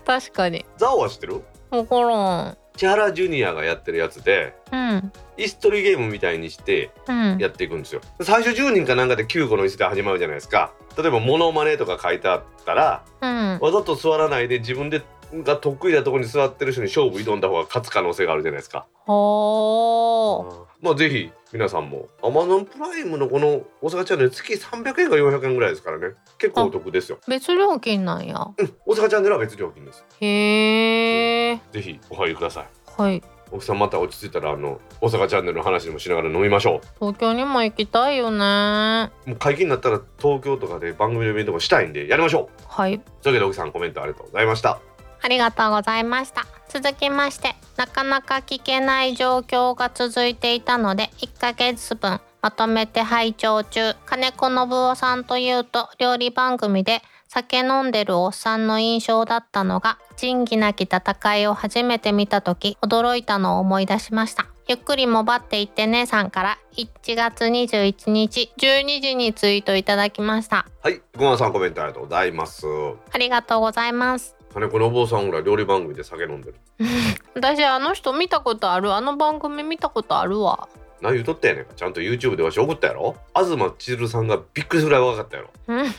確かに。ザオは知ってる？わからん。千原ジュニアがやってるやつでうん。椅子取りゲームみたいにしてうん。やっていくんですよ最初10人かなんかで9個の椅子で始まるじゃないですか例えばモノマネとか書いてあったらうん。わざと座らないで自分でが得意なところに座ってる人に勝負挑んだ方が勝つ可能性があるじゃないですかほー。まあぜひ皆さんも Amazon プライムのこの大阪チャンネル月300円か400円ぐらいですからね結構お得ですよ別料金なんや。うん大阪チャンネルは別料金ですへえ。ぜひお入りくださいはい。奥さんまた落ち着いたらあの大阪チャンネルの話でもしながら飲みましょ東京にも行きたいよね。はうもう解禁になったら東京とかで番組のイベントもしたいんでやりましょうい。というわけで奥さんコメントありがとうございましたありがとうございました。続きまして、なかなか聞けない状況が続いていたので、1ヶ月分まとめて拝聴中。金子信夫さんというと、料理番組で酒飲んでるおっさんの印象だったのが、仁義なき戦いを初めて見た時、驚いたのを思い出しました。ゆっくりもばっていってねさんから1月21日12時にツイートいただきました。はいごまさんコメントありがとうございますありがとうございます。金子のお坊さんぐらい料理番組で酒飲んでる。私あの人見たことある。あの番組見たことあるわ。何言うとったやねん。かちゃんと YouTube でわし送ったやろ？東千鶴さんがびっくりするぐらい若かったやろ。うん。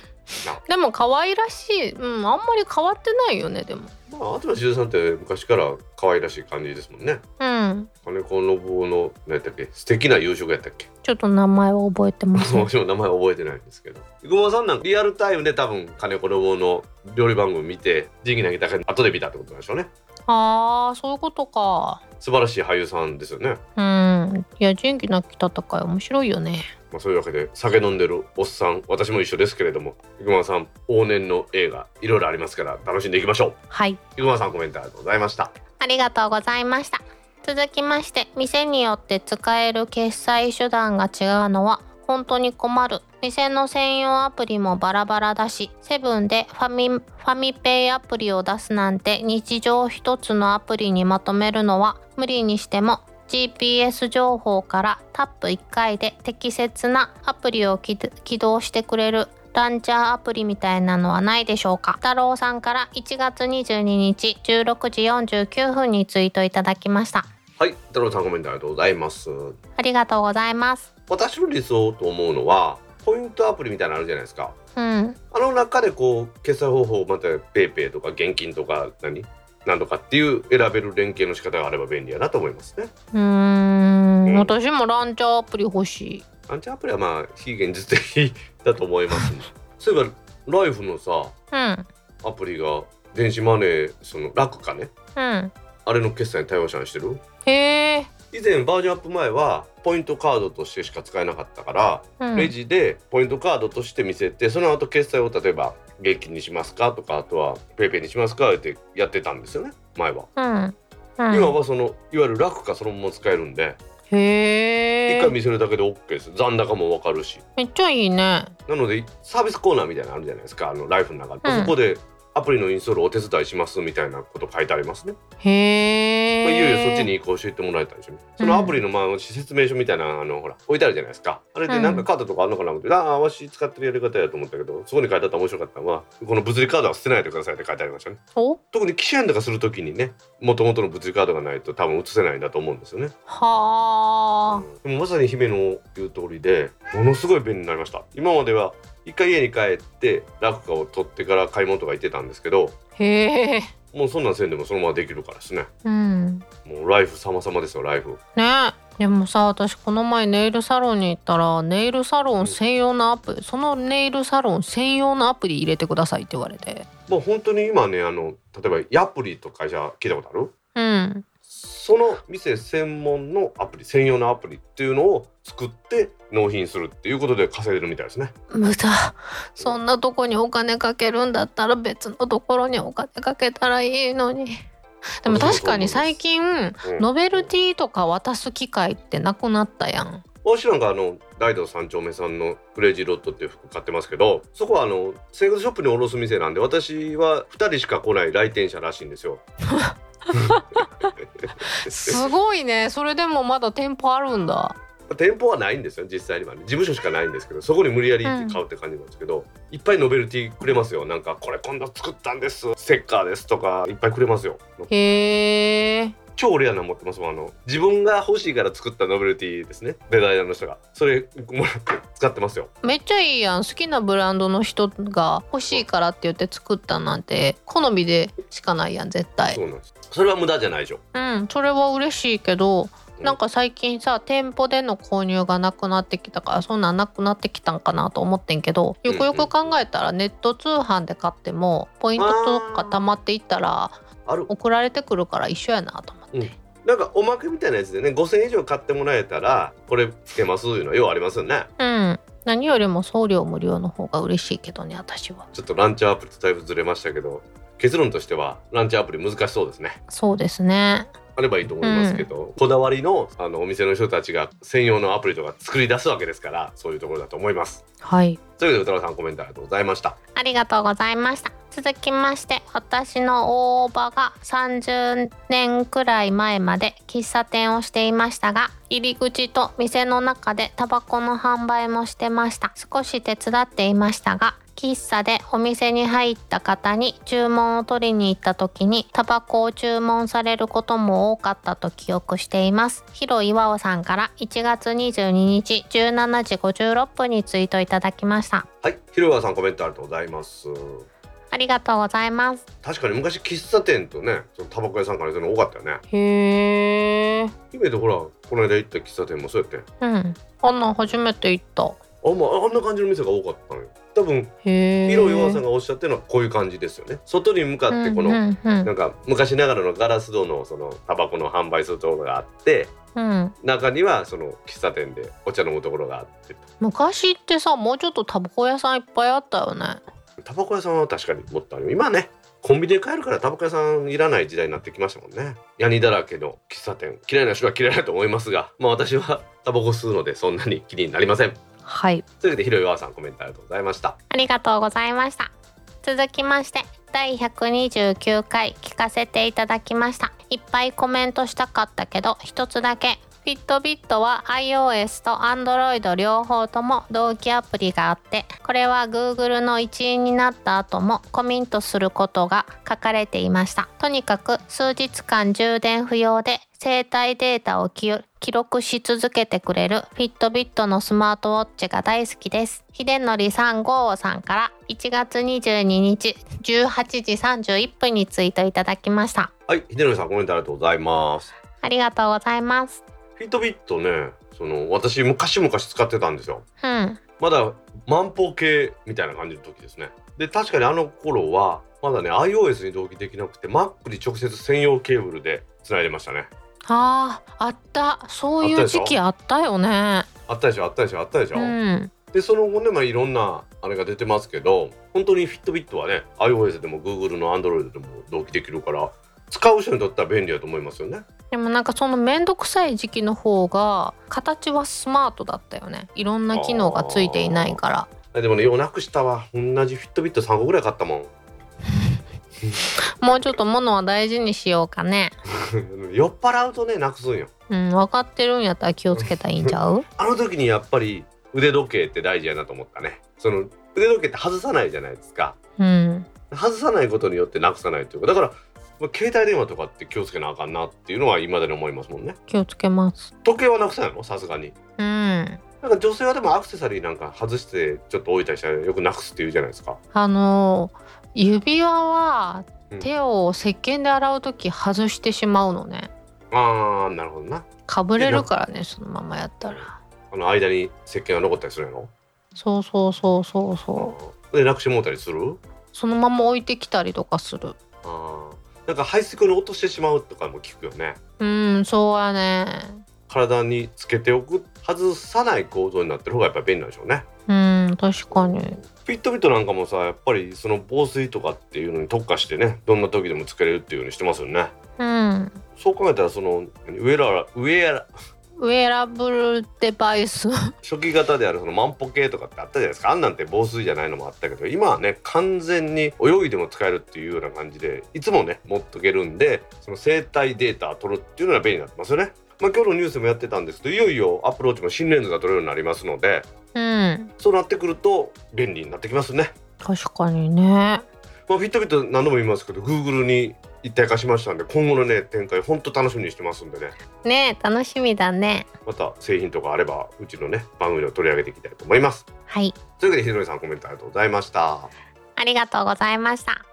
でも可愛らしい。うんあんまり変わってないよねでもまあ東千鶴さんって昔から可愛らしい感じですもんね。うん。金子信夫の何やったっけ？素敵な夕食やったっけ？ちょっと名前は覚えてます私 も名前覚えてないんですけど。生駒さんなんかリアルタイムで多分金子信夫の料理番組見て仁義なき戦い後で見たってことなんでしょうねあーそういうことか。素晴らしい俳優さんですよね。うん。いや仁義なき戦い面白いよね。まあ、そういうわけで酒飲んでるおっさん私も一緒ですけれども生駒さん往年の映画いろいろありますから楽しんでいきましょう。はい。生駒さんコメントありがとうございました。ありがとうございました。続きまして店によって使える決済手段が違うのは本当に困る店の専用アプリもバラバラだしセブンでファミファミペイアプリを出すなんて日常一つのアプリにまとめるのは無理にしても GPS 情報からタップ1回で適切なアプリを起起動してくれるランチャーアプリみたいなのはないでしょうか。太郎さんから1月22日16時49分にツイートいただきました。はい太郎さんコメントありがとうございます。ありがとうございます。私の理想と思うのはポイントアプリみたいなのあるじゃないですか。うん。あの中でこう決済方法また PayPay とか現金とか何？何とかっていう選べる連携の仕方があれば便利やなと思いますね。うーん。うん。私もランチャーアプリ欲しい。ランチャーアプリはまあ非現実的だと思います、そういえばライフのさうん。アプリが電子マネーそのラクカね？うん。あれの決済に対応したんしてる？へえ以前バージョンアップ前はポイントカードとしてしか使えなかったから、うん。レジでポイントカードとして見せてその後決済を例えば現金にしますかとかあとは PayPay にしますかってやってたんですよね前は、うん。うん。今はそのいわゆる楽かそのまま使えるんでへえ一回見せるだけで OK です。残高もわかるし。めっちゃいいね。なのでサービスコーナーみたいなのあるじゃないですか。あのライフの中。で、うんそこでアプリのインストールお手伝いしますみたいなこと書いてありますね、へえ、まあ、いよいよそっちに移行していってもらえたんでしょうねそのアプリのまあ説明書みたいなあのほら置いてあるじゃないですか。あれでなんかカードとかあるのかなって、ああわし使ってるやり方やと思ったけどそこに書いてあった面白かったのはこの物理カードは捨てないでくださいって書いてありましたね。お特に機種変とかするときにね元々の物理カードがないと多分写せないんだと思うんですよね、はあ。うん。でもまさに姫の言う通りでものすごい便利になりました。今までは一回家に帰ってラクカを取ってから買い物とか行ってたんですけどへえ。もうそんなんせんでもそのままできるからですね。うん。もうライフ様々ですよライフ。ね。でもさ私この前ネイルサロンに行ったらネイルサロン専用のアプリそのネイルサロン専用のアプリ入れてくださいって言われて。もう本当に今ねあの例えばヤプリと会社聞いたことある？うんその店専門のアプリ専用のアプリっていうのを作って納品するっていうことで稼いでるみたいですね。無駄。そんなとこにお金かけるんだったら別のところにお金かけたらいいのに。でも確かに最近うん。ノベルティとか渡す機会ってなくなったやん。私なんかあの大道三丁目さんのクレイジーロットっていう服買ってますけどそこはあの生活ショップに卸す店なんで私は2人しか来ない来店者らしいんですよ すごいね。それでもまだ店舗あるんだ。店舗はないんですよ実際には。ね事務所しかないんですけどそこに無理やり買うって感じなんですけど、いっぱいノベルティくれますよ。なんかこれ今度作ったんです。ステッカーですとかいっぱいくれますよ。へえ。超レアなの持ってますもん。あの自分が欲しいから作ったノベルティですね。デザイナーの人が。それもらって使ってますよ。めっちゃいいやん。好きなブランドの人が欲しいからって言って作ったなんて好みでしかないやん絶対。そうなんですそれは無駄じゃないでしょ。うんそれは嬉しいけどうん。なんか最近さ店舗での購入がなくなってきたからそんなんなくなってきたんかなと思ってんけどよくよく考えたらネット通販で買ってもポイントとか溜まっていったら送られてくるから一緒やなと思って、うん。なんかおまけみたいなやつでね5,000円以上買ってもらえたらこれつけますいうのはようありますよね。うん。何よりも送料無料の方が嬉しいけどね私は。ちょっとランチャーアプリとだいぶずれましたけど結論としてはランチアプリ難しそうですね。そうですね。あればいいと思いますけど、こだわりのあのお店の人たちが専用のアプリとか作り出すわけですからそういうところだと思います。はい。というわけで歌川さんコメントありがとうございました。ありがとうございました。続きまして私の大場が30年くらい前まで喫茶店をしていましたが入り口と店の中でタバコの販売もしてました。少し手伝っていましたが喫茶でお店に入った方に注文を取りに行った時にタバコを注文されることも多かったと記憶しています。広岩尾さんから1月22日17時56分にツイートいただきました。はい広川さんコメントありがとうございます。ありがとうございます。確かに昔喫茶店とねそのタバコ屋さんからそういうの多かったよね。へえ。姫でほらこの間行った喫茶店もそうやって。うん。あんなん初めて行った。あ,、まあ、あんな感じの店が多かったのよ多分。広岩さんがおっしゃってるのはこういう感じですよね。外に向かってこの、うんうんうん。なんか昔ながらのガラス戸のそのタバコの販売するところがあってうん。中にはその喫茶店でお茶飲むところがあって。昔ってさ、もうちょっとタバコ屋さんいっぱいあったよね。タバコ屋さんは確かにもっとあるよ。今ねコンビニで買えるからタバコ屋さんいらない時代になってきましたもんね。ヤニだらけの喫茶店。嫌いな人は嫌いだと思いますがまあ私はタバコ吸うのでそんなに気になりませんはい。というわけで広岩さんコメントありがとうございましたありがとうございました。続きまして、第129回聞かせていただきました。いっぱいコメントしたかったけど、一つだけ。フィットビットは iOS と Android 両方とも同期アプリがあって、これは Google の一員になった後もコミントすることが書かれていました。とにかく数日間充電不要で生体データを記記録し続けてくれるフィットビットのスマートウォッチが大好きです。秀則355さんから1月22日18時31分にツイートいただきました。はい秀則さんコメントありがとうございますありがとうございます。フィットビットねその私昔々使ってたんですようん。まだ万歩計みたいな感じの時ですねで確かにあの頃はまだね iOS に同期できなくて Mac に直接専用ケーブルで繋いでましたねああ、あった。そういう時期あったよね。あったでしょ？あったでしょ？あったでしょ、うん。でその後ねまあいろんなあれが出てますけど本当にフィットビットはね iOS でも Google の Android でも同期できるから使う人にとっては便利だと思いますよねでもなんかそのめんどくさい時期の方が形はスマートだったよね。いろんな機能がついていないから。あでもねようなくしたわ同じフィットビット3個ぐらい買ったもん もうちょっと物は大事にしようかね。酔っ払うとねなくすんようん、分かってるんやったら気をつけたらいいんちゃう？あの時にやっぱり腕時計って大事やなと思ったねその腕時計って外さないじゃないですかうん。外さないことによってなくさないというかだから、まあ、携帯電話とかって気をつけなあかんなっていうのは今までに思いますもんね気をつけます。時計はなくさないのさすがにうん。なんか女性はでもアクセサリーなんか外してちょっと置いたりしたらよくなくすって言うじゃないですか。あの指輪はうん手を石鹸で洗う時外してしまうのねああなるほどな。かぶれるからねそのままやったらあの間に石鹸が残ったりするやろ。そうそうそうそうそうでなくしてもうたりする？そのまま置いてきたりとかするああなんか排水口に落としてしまうとかも聞くよね。うんそうやね体につけておく外さない構造になってる方がやっぱり便利なんでしょうね。うん確かにフィットビットなんかもさやっぱりその防水とかっていうのに特化してねどんな時でもつけれるっていうようにしてますよね。うんそう考えたらそのウェアラウェアラウェアラブルデバイス初期型であるその万歩計とかってあったじゃないですかあんなんて防水じゃないのもあったけど今はね完全に泳いでも使えるっていうような感じでいつもね持っとけるんでその生体データを取るっていうのが便利になってますよね。まあ、今日のニュースでもやってたんですけどいよいよアプローチも新レンズが取れるようになりますのでうんそうなってくると便利になってきますね。確かにねまあ、フィットビット何度も言いますけど Google に一体化しましたんで今後のね展開本当楽しみにしてますんでねね楽しみだねまた製品とかあればうちのね番組を取り上げていきたいと思います。はいというわけでひろりさんコメントありがとうございました。ありがとうございました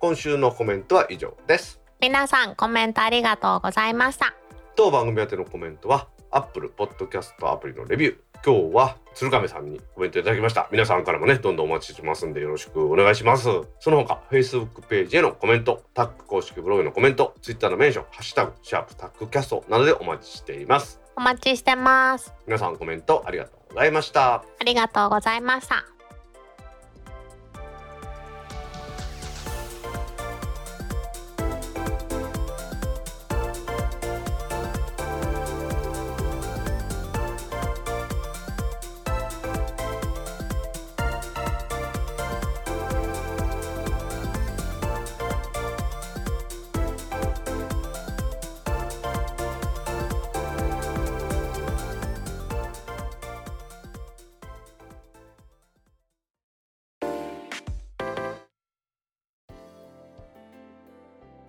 今週のコメントは以上です。皆さんコメントありがとうございました当番組宛てのコメントは Apple Podcast アプリのレビュー今日は鶴亀さんにコメントいただきました。皆さんからもねどんどんお待ちしてますんでよろしくお願いします。その他 Facebook ページへのコメントタック公式ブログへのコメント Twitter のメンションハッシュタグシャープタックキャストなどでお待ちしています。お待ちしてます。皆さんコメントありがとうございました。ありがとうございました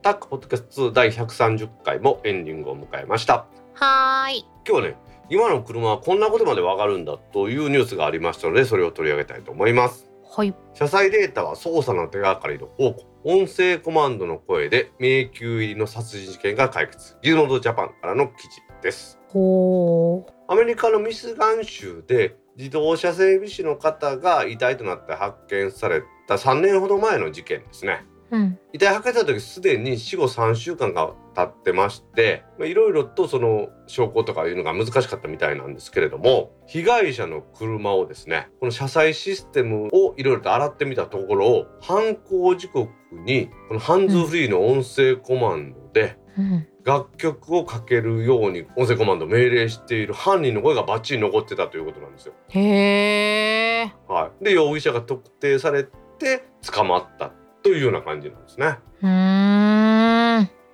タックポッドキャスト2第130回もエンディングを迎えました。はーい。今日はね今の車はこんなことまでわかるんだというニュースがありましたのでそれを取り上げたいと思います。はい。車載データは捜査の手がかりの宝庫音声コマンドの声で迷宮入りの殺人事件が解決。ギズモードジャパンからの記事です。ほアメリカのミシガン州で自動車整備士の方が遺体となって発見された3年ほど前の事件ですねううん。遺体発見された時すでに死後3週間が経ってましてまあいろいろとその証拠とかいうのが難しかったみたいなんですけれども被害者の車をですねこの車載システムをいろいろと洗ってみたところ犯行時刻にこのハンズフリーの音声コマンドでうん。楽曲をかけるように音声コマンドを命令している犯人の声がバッチリ残ってたということなんですよ。へえはい、で容疑者が特定されて捕まったというような感じなんですね。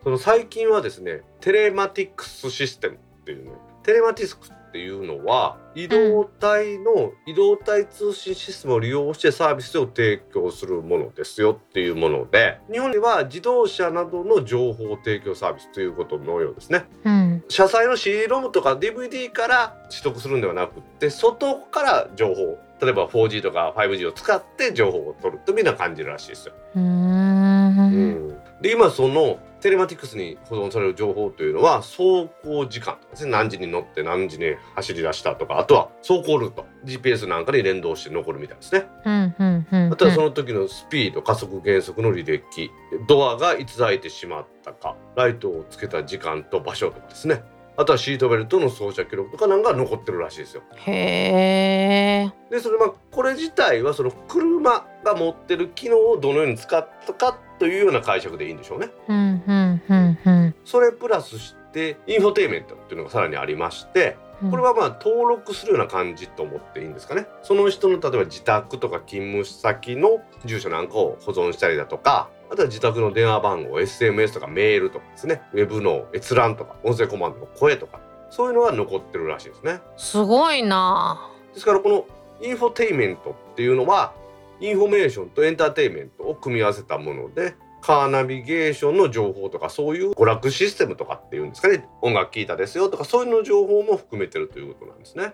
その最近はですねテレマティクスシステムっていうねテレマティクスっていうのは移動体の移動体通信システムを利用してサービスを提供するものですよっていうもので日本では自動車などの情報提供サービスということのようですね。うん。車載の CD ロムとか DVD から取得するんではなくって外から情報例えば 4G とか 5G を使って情報を取るというような感じらしいですよ。うーん。で今そのテレマティクスに保存される情報というのは走行時間とかですね。何時に乗って何時に走り出したとかあとは走行ルート。GPS なんかに連動して残るみたいですね。うんうんうんあとはその時のスピード加速減速の履歴。ドアがいつ開いてしまったか。ライトをつけた時間と場所とかですね。あとはシートベルトの装着記録とかなんか残ってるらしいですよ。へえ。でそれまあこれ自体はその車が持ってる機能をどのように使ったかというような解釈でいいんでしょうね。うんうんうんうん。それプラスしてインフォテイメントっていうのがさらにありましてこれはまあ登録するような感じと思っていいんですかね。その人の例えば自宅とか勤務先の住所なんかを保存したりだとかあとは自宅の電話番号 SMS とかメールとかですね。ウェブの閲覧とか音声コマンドの声とか。そういうのが残ってるらしいですね。すごいな。ですからこのインフォテイメントっていうのはインフォメーションとエンターテインメントを組み合わせたものでカーナビゲーションの情報とかそういう娯楽システムとかっていうんですかね音楽聴いたですよとかそういうの情報も含めてるということなんですね。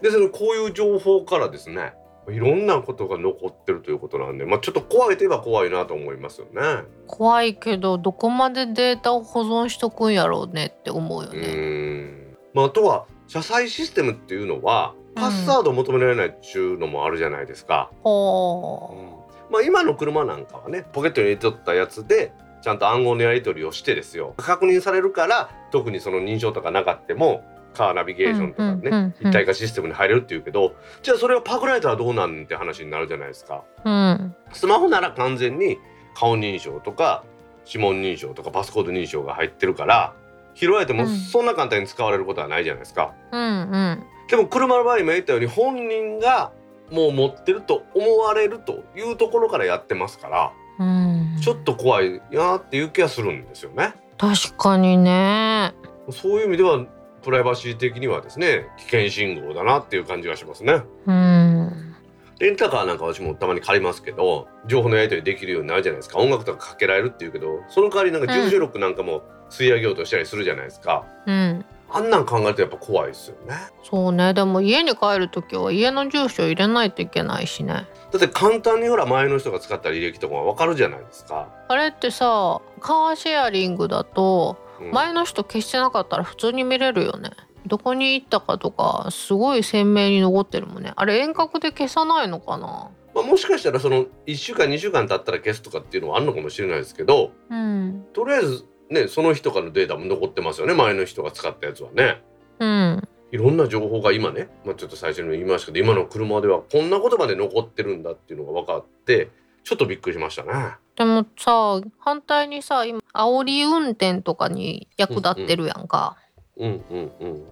でそのこういう情報からですねいろんなことが残ってるということなんで、まあ、ちょっと怖いといえば怖いなと思いますよね。怖いけどどこまでデータを保存しとくんやろうねって思うようね。んまあ、あとは社債システムっていうのはパスワードを求められないっていうのもあるじゃないですか。ほまあ、今の車なんかはねポケットに入れとったやつでちゃんと暗号のやり取りをしてですよ確認されるから特にその認証とかなかってもカーナビゲーションとかね、うんうんうんうん一体化システムに入れるっていうけどじゃあそれをパクられたらどうなんって話になるじゃないですか。う。うん。スマホなら完全に顔認証とか指紋認証とかパスコード認証が入ってるから拾われてもうんそんな簡単に使われることはないじゃないですか。うんうん。でも車の場合今言ったように本人がもう持ってると思われるというところからやってますからうん。ちょっと怖いなっていう気がするんですよね。確かにね。そういう意味ではプライバシー的にはですね危険信号だなっていう感じがしますね。うん。レンタカーなんか私もたまに借りますけど情報のやり取りできるようになるじゃないですか音楽とかかけられるっていうけどその代わりなんか住所録なんかも吸い上げようとしたりするじゃないですか、うん。あんなん考えるとやっぱ怖いですよねそうね。でも家に帰るときは家の住所入れないといけないしね。だって簡単にほら前の人が使った履歴とかわかるじゃないですか、あれってさ、カーシェアリングだとうん前の人消してなかったら普通に見れるよね。どこに行ったかとかすごい鮮明に残ってるもんね。あれ遠隔で消さないのかな？まあ、もしかしたらその1週間2週間経ったら消すとかっていうのはあるのかもしれないですけどうん。とりあえずねその人からのデータも残ってますよね前の人が使ったやつはね。うん。いろんな情報が今ね、まあ、ちょっと最初にも言いましたけど今の車ではこんなことまで残ってるんだっていうのが分かってちょっとびっくりしましたね。でもさ反対にさ今煽り運転とかに役立ってるやんか、うんうんうん。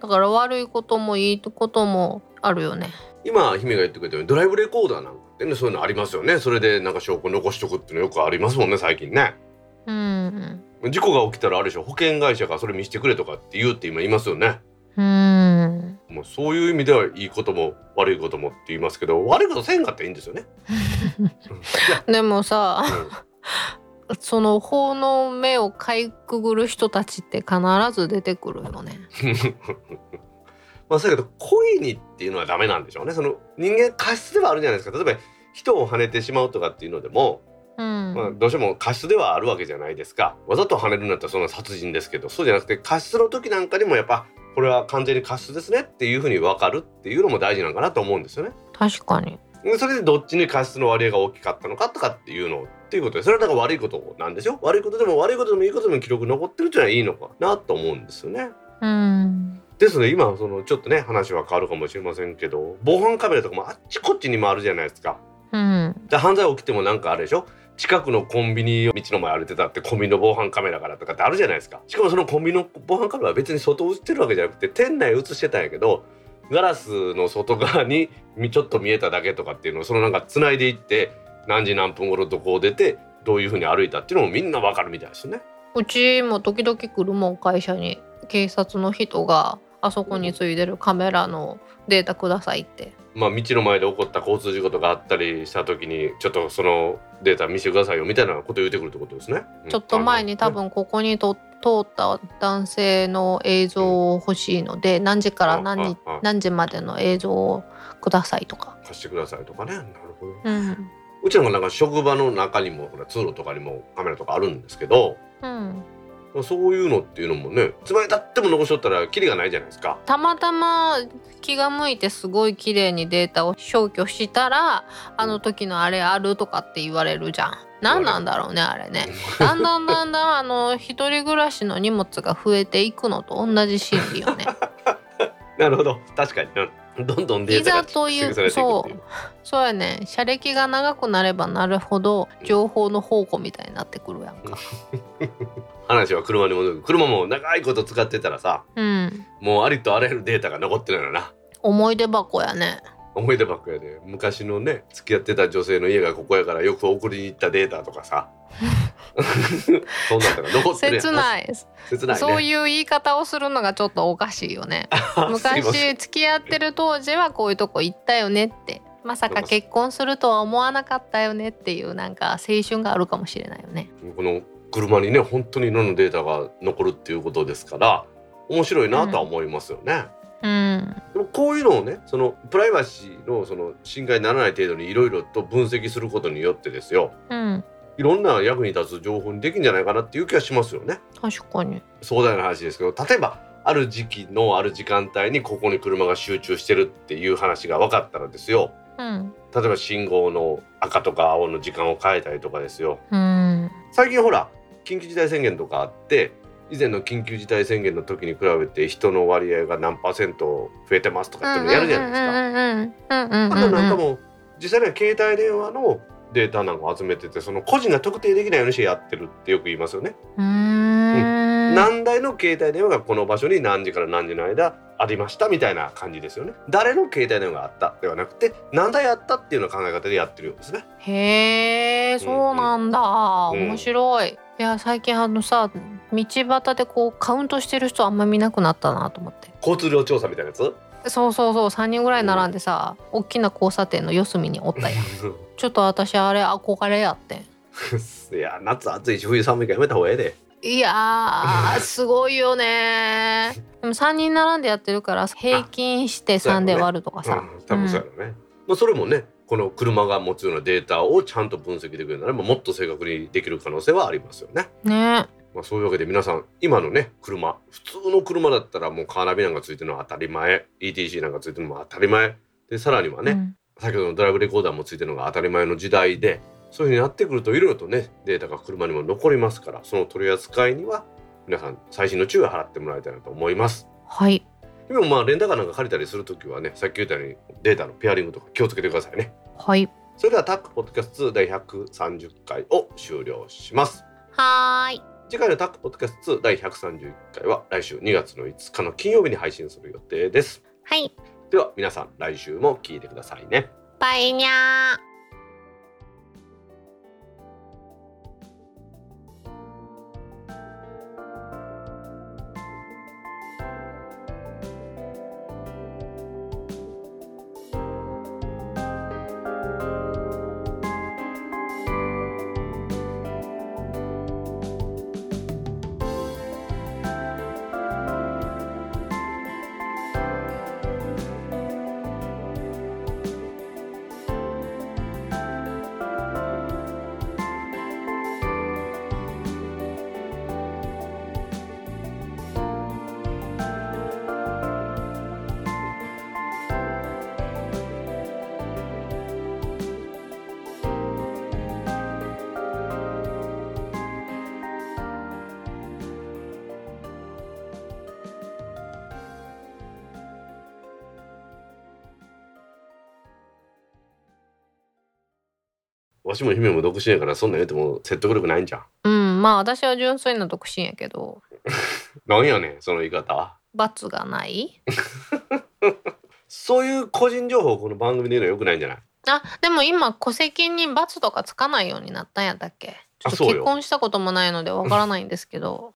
だから悪いこともいいこともあるよね今姫が言ってくれたようにドライブレコーダーなんかってねそういうのありますよね。それでなんか証拠残しとくっていうのよくありますもんね最近ね。うん事故が起きたらあるでしょ。保険会社がそれ見せてくれとかって言うって今言いますよね。うん。もうそういう意味ではいいことも悪いこともって言いますけど悪いことせんかったらいいんですよね。でもさうん。その法の目をかいくぐる人たちって必ず出てくるよね。まあだけど故意にっていうのはダメなんでしょうね。その人間過失ではあるじゃないですか。例えば人を跳ねてしまうとかっていうのでも、うん、まあ、どうしても過失ではあるわけじゃないですか。わざと跳ねるんだったらそんな殺人ですけどそうじゃなくて過失の時なんかにもやっぱこれは完全に過失ですねっていうふうに分かるっていうのも大事なのかなと思うんですよね。確かに。でそれでどっちに過失の割合が大きかったのかとかっていうのっていうことでそれはだから悪いことなんでしょ悪いことでも悪いことでもいいことでも記録残ってるっていうのはいいのかなと思うんですよね。うん。ですので今そのちょっとね話は変わるかもしれませんけど防犯カメラとかもあっちこっちにもあるじゃないですか。うん。で犯罪起きてもなんかあれでしょ近くのコンビニを道の前歩いてたってコンビニの防犯カメラからとかってあるじゃないですかしかもそのコンビニの防犯カメラは別に外映ってるわけじゃなくて店内映してたんやけどガラスの外側にちょっと見えただけとかっていうのをそのなんか繋いでいって何時何分頃どこを出てどういうふうに歩いたっていうのもみんなわかるみたいですね。うちも時々来るもん会社に警察の人があそこについてるカメラのデータくださいって。まあ道の前で起こった交通事故とかあったりした時にちょっとそのデータ見せてくださいよみたいなことを言ってくるってことですね。ちょっと前に多分ここにと通った男性の映像を欲しいので何時から何時何時までの映像をくださいとか。貸してくださいとかねなるほど。うん。うちのなんか職場の中にもほら通路とかにもカメラとかあるんですけどうん、そういうのっていうのもねいつまでたっても残しとったらキリがないじゃないですか。たまたま気が向いてすごい綺麗にデータを消去したらあの時のあれあるとかって言われるじゃん。何なんだろうねあれね。だんだんだんだんあの一人暮らしの荷物が増えていくのと同じ心理よね。なるほど確かに、うんどんどんデいータがていくっていうそうやね車歴が長くなればなるほど情報の宝庫みたいになってくるやんか。話は車に戻る。車も長いこと使ってたらさうん。もうありとあらゆるデータが残ってるのな。思い出箱やね。思い出ばっかりで。昔のね付き合ってた女性の家がここやからよく送りに行ったデータとかさ。そんなんとか残ってる切ない。切ないね。そういう言い方をするのがちょっとおかしいよね。昔付き合ってる当時はこういうとこ行ったよねって。まさか結婚するとは思わなかったよねっていうなんか青春があるかもしれないよね。この車にね本当にいろんなデータが残るっていうことですから面白いなとは思いますよね。うん。でもこういうのをねそのプライバシーのその侵害にならない程度にいろいろと分析することによってですよ。うん。いろんな役に立つ情報にできるんじゃないかなっていう気がしますよね。確かに。壮大な話ですけど例えばある時期のある時間帯にここに車が集中してるっていう話が分かったらですよ。うん。例えば信号の赤とか青の時間を変えたりとかですよ。うん。最近ほら緊急事態宣言とかあって以前の緊急事態宣言の時に比べて人の割合が何パーセント増えてますとかっていうのやるじゃないですか。あとなんかも実際には携帯電話のデータなんかを集めててその個人が特定できないようにしてやってるってよく言いますよね。うん何台の携帯電話がこの場所に何時から何時の間ありましたみたいな感じですよね。誰の携帯電話があったではなくて何台あったっていうような考え方でやってるようですね。へえそうなんだ、うん面白いいや最近あのさ道端でこうカウントしてる人あんま見なくなったなと思って。交通量調査みたいなやつ？そうそうそう3人ぐらい並んでさ、大きな交差点の四隅におったやん。ちょっと私あれ憧れやってん。いや夏暑いし冬寒いからやめた方がええで。いやー すごいよね。でも3人並んでやってるから平均して3で割るとかさ、うん、多分そうやろね。まあそれもねこの車が持つようなデータをちゃんと分析できるなればもっと正確にできる可能性はありますよね。ねまあ、そういうわけで皆さん今のね車普通の車だったらもうカーナビなんかついてるのは当たり前 ETC なんかついてるのも当たり前でさらにはね、うん先ほどのドライブレコーダーもついてるのが当たり前の時代でそういうふうになってくるといろいろとねデータが車にも残りますからその取り扱いには皆さん最新の注意を払ってもらいたいなと思います。はいでもまあレンタカーなんか借りたりするときはねさっき言ったようにデータのペアリングとか気をつけてくださいね。はいそれではタックポッドキャスト2第130回を終了します。はーい次回のタックポッドキャスト2第131回は来週2月の5日の金曜日に配信する予定です。はいでは皆さん来週も聞いてくださいね。バイニャーわしも姫も独身やからそんなん言うても説得力ないんじゃん。うんまあ私は純粋な独身やけど。なんやねんその言い方。罰がない？そういう個人情報をこの番組で言うのはよくないんじゃない？あでも今戸籍に罰とかつかないようになったんやったっけ？ちょっと結婚したこともないのでわからないんですけど